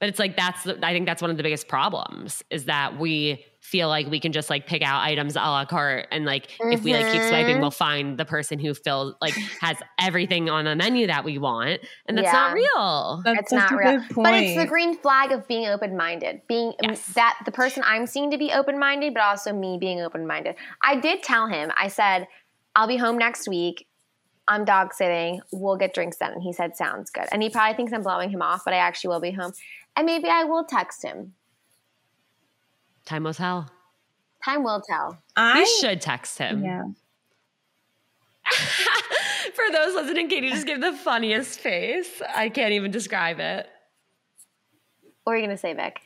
But it's like that's the, I think that's one of the biggest problems is that we feel like we can just like pick out items a la carte and like if we like keep swiping Mhm. we'll find the person who fills like has everything on the menu that we want and that's Yeah. not real. That's It's not real. But it's the green flag of being open minded. Being Yes. that the person I'm seeing to be open minded, but also me being open minded. I did tell him, I said, I'll be home next week. I'm dog sitting. We'll get drinks then. And he said, Sounds good. And he probably thinks I'm blowing him off, but I actually will be home. And maybe I will text him. Time will tell. Time will tell. I You should text him. yeah. For those listening, Katie just gave the funniest face. I can't even describe it. What are you going to say, Vic?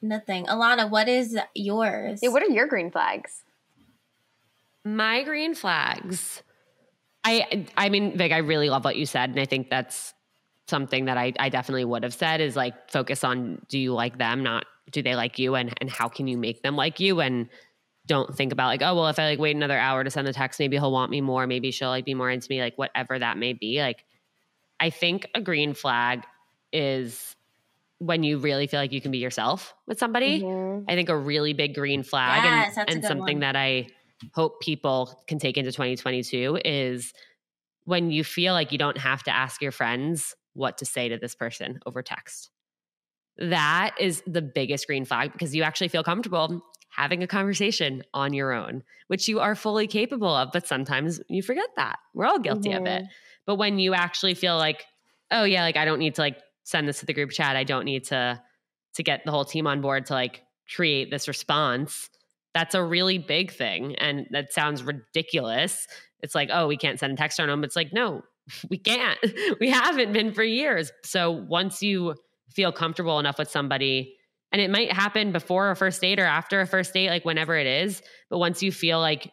Nothing. Alana, what is yours? Yeah, what are your green flags? My green flags. I I mean, Vic, I really love what you said, and I think that's something that I, I definitely would have said is like focus on do you like them, not do they like you, and and how can you make them like you, and don't think about like oh well if I like wait another hour to send the text, maybe he'll want me more, maybe she'll like be more into me, like whatever that may be. Like I think a green flag is when you really feel like you can be yourself with somebody. Mhm. I think a really big green flag Yes, and, and something one. that I hope people can take into 2022 is when you feel like you don't have to ask your friends what to say to this person over text. That is the biggest green flag because you actually feel comfortable having a conversation on your own, which you are fully capable of, but sometimes you forget that. We're all guilty of it. Mm-hmm. But when you actually feel like, oh yeah, like I don't need to like send this to the group chat. I don't need to to get the whole team on board to like create this response. That's a really big thing. And that sounds ridiculous. It's like, oh, we can't send a text on them. It's like, no, we can't. We haven't been for years. So once you feel comfortable enough with somebody, and it might happen before a first date or after a first date, like whenever it is, but once you feel like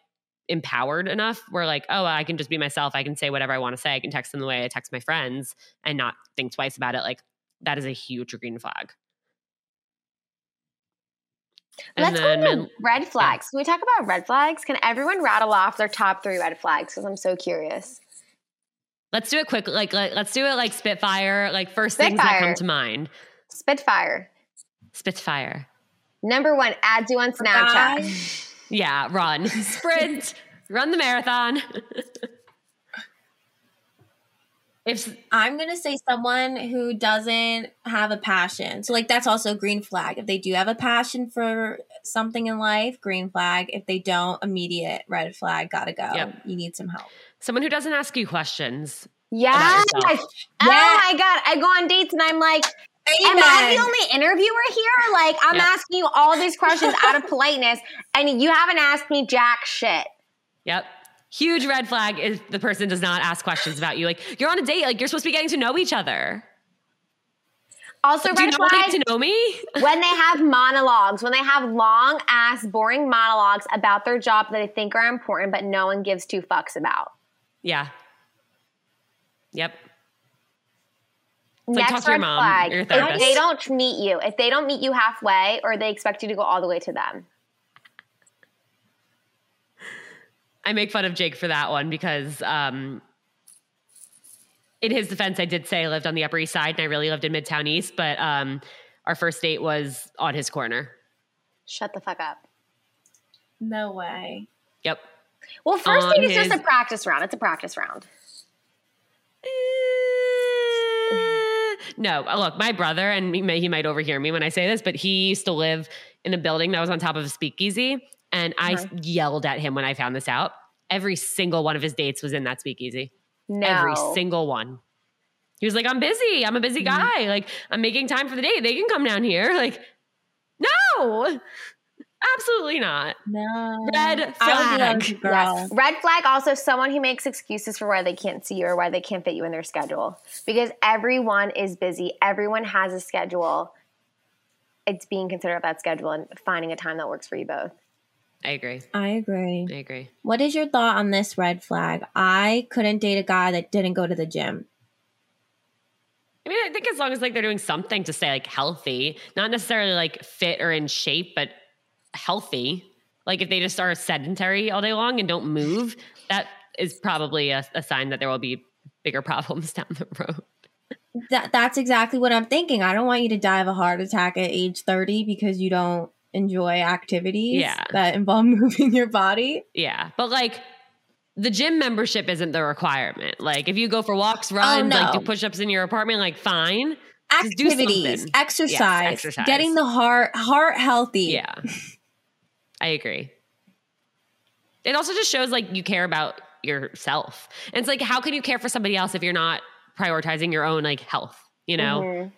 empowered enough where like oh i can just be myself i can say whatever i want to say i can text them the way i text my friends and not think twice about it like that is a huge green flag And Let's go then into red flags. Can we talk about red flags? Can everyone rattle off their top three red flags? Because I'm so curious. Let's do it quick like, like let's do it like spitfire like first things that come to mind Spitfire. spitfire Number one, adds you on Snapchat. yeah run sprint run the marathon if I'm gonna say someone who doesn't have a passion. So like that's also a green flag. If they do have a passion for something in life, green flag. If they don't, immediate red flag. Gotta go. Yep. You need some help. Someone who doesn't ask you questions Yes. yourself. Oh my God. I go on dates and I'm like, Am I the only interviewer here? Like, I'm Yeah. asking you all these questions out of politeness, and you haven't asked me jack shit. Yep. Huge red flag if the person does not ask questions about you. Like you're on a date, like you're supposed to be getting to know each other. Also, Do you red not flag get to know me? when they have monologues, when they have long ass, boring monologues about their job that they think are important, but no one gives two fucks about. Yeah. Yep. like, talk Next to your red mom, flag: your if they don't meet you, if they don't meet you halfway, or they expect you to go all the way to them. I make fun of Jake for that one because um in his defense, I did say I lived on the Upper East Side and I really lived in Midtown East, but um our first date was on his corner. Shut the fuck up. No way. Yep. Well, first thing is just a practice round. It's a practice round. Eh, No, uh, look, my brother, and he, may, he might overhear me when I say this, but he used to live in a building that was on top of a speakeasy. And I Uh-huh. yelled at him when I found this out. Every single one of his dates was in that speakeasy. No. Every single one. He was like, I'm busy. I'm a busy Mm-hmm. guy. Like, I'm making time for the date. They can come down here. Like, no, absolutely not. No. Red I would do that flag. as. Yes. Red flag also someone who makes excuses for why they can't see you or why they can't fit you in their schedule. Because everyone is busy. Everyone has a schedule. It's being considerate of that schedule and finding a time that works for you both. I agree. I agree. I agree. What is your thought on this red flag? I couldn't date a guy that didn't go to the gym. I mean, I think as long as like they're doing something to stay like healthy, not necessarily like fit or in shape, but healthy. Like if they just are sedentary all day long and don't move, that is probably a, a sign that there will be bigger problems down the road. that that's exactly what I'm thinking. I don't want you to die of a heart attack at age 30 because you don't enjoy activities Yeah. that involve moving your body. Yeah. But like the gym membership isn't the requirement. Like if you go for walks, oh, runs, like Oh, no. do push ups in your apartment, like fine. Do Activities, exercise, exercise. getting the heart heart healthy. Yeah. I agree. It also just shows like you care about yourself. And it's like, how can you care for somebody else if you're not prioritizing your own like health? You know? Mhm.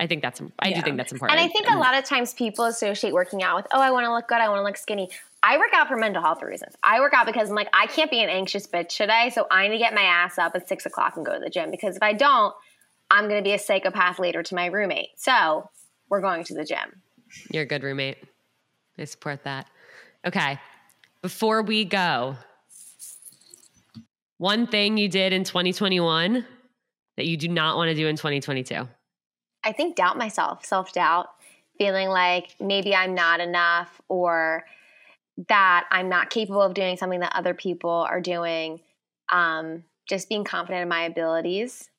I think that's I do think that's important. And I think a lot of times people associate working out with, oh, I want to look good, I want to look skinny. I work out for mental health reasons. I work out because I'm like, I can't be an anxious bitch today, so I need to get my ass up at six o'clock and go to the gym because if I don't, I'm going to be a psychopath later to my roommate. So we're going to the gym. You're a good roommate. I support that. Okay. Before we go, one thing you did in 2021 that you do not want to do in 2022. I think doubt myself, self doubt, feeling like maybe I'm not enough or that I'm not capable of doing something that other people are doing. Um, just being confident in my abilities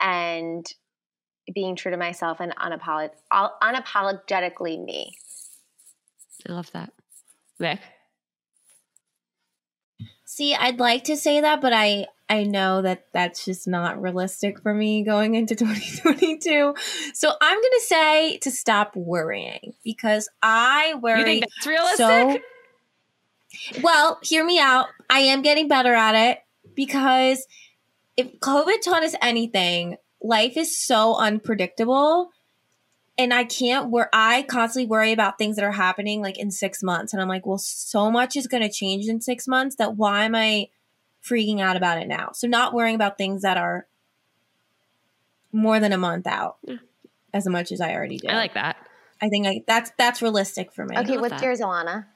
and being true to myself and unapolog- unapologetically me. I love that. Vic? See, I'd like to say that, but I I know that that's just not realistic for me going into 2022. So I'm going to say to stop worrying because I worry You think that's realistic? So, well, hear me out. I am getting better at it because if COVID taught us anything, life is so unpredictable. And I can't where I constantly worry about things that are happening like in six months. And I'm like, well, so much is going to change in six months that why am I freaking out about it now? So, not worrying about things that are more than a month out Yeah. as much as I already did. I like that. I think I, that's that's realistic for me. Okay, love what's that. yours, Alana?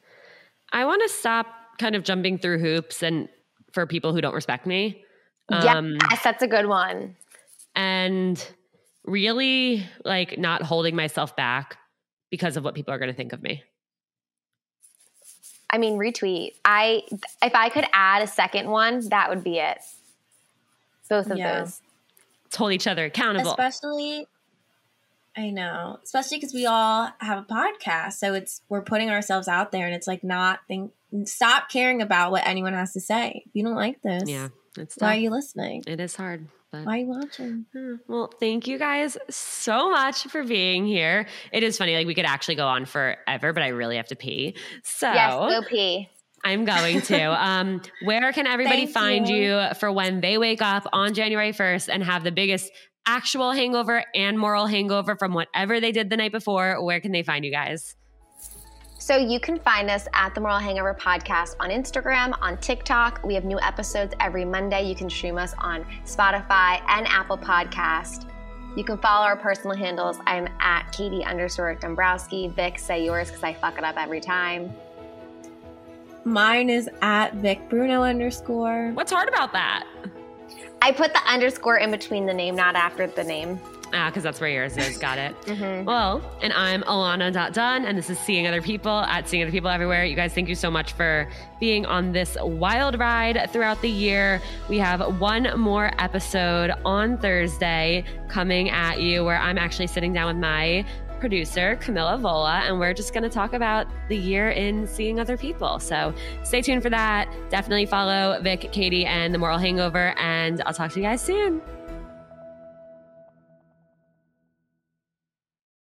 I want to stop kind of jumping through hoops and for people who don't respect me. Um, yes, that's a good one. and really like not holding myself back because of what people are going to think of me. I mean, retweet. I if I could add a second one, that would be it. Both of Yeah. those. Let's hold each other accountable. especially i know especially because we all have a podcast so it's we're putting ourselves out there and it's like not think stop caring about what anyone has to say if you don't like this yeah, it's why are you listening It is hard, but why are you watching Hmm. Well, thank you guys so much for being here. It is funny, like we could actually go on forever, but I really have to pee. So Yes, go pee. I'm going to. Um, where can everybody Thank find you. you. for when they wake up on January 1st and have the biggest actual hangover and moral hangover from whatever they did the night before? Where can they find you guys? So you can find us at the Moral Hangover Podcast on Instagram, on TikTok. We have new episodes every Monday. You can stream us on Spotify and Apple Podcast. You can follow our personal handles. I'm at Katie underscore Dombrowski. Vic, say yours because I fuck it up every time. mine is at vic bruno underscore What's hard about that? I put the underscore in between the name, not after the name. Ah, because that's where yours is. Got it. Mhm. Well, and I'm Alana.Dunn, and this is Seeing Other People at Seeing Other People Everywhere. You guys, thank you so much for being on this wild ride throughout the year. We have one more episode on Thursday coming at you where I'm actually sitting down with my producer, Camilla Vola, and we're just going to talk about the year in seeing other people. So stay tuned for that. Definitely follow Vic, Katie, and The Moral Hangover, and I'll talk to you guys soon.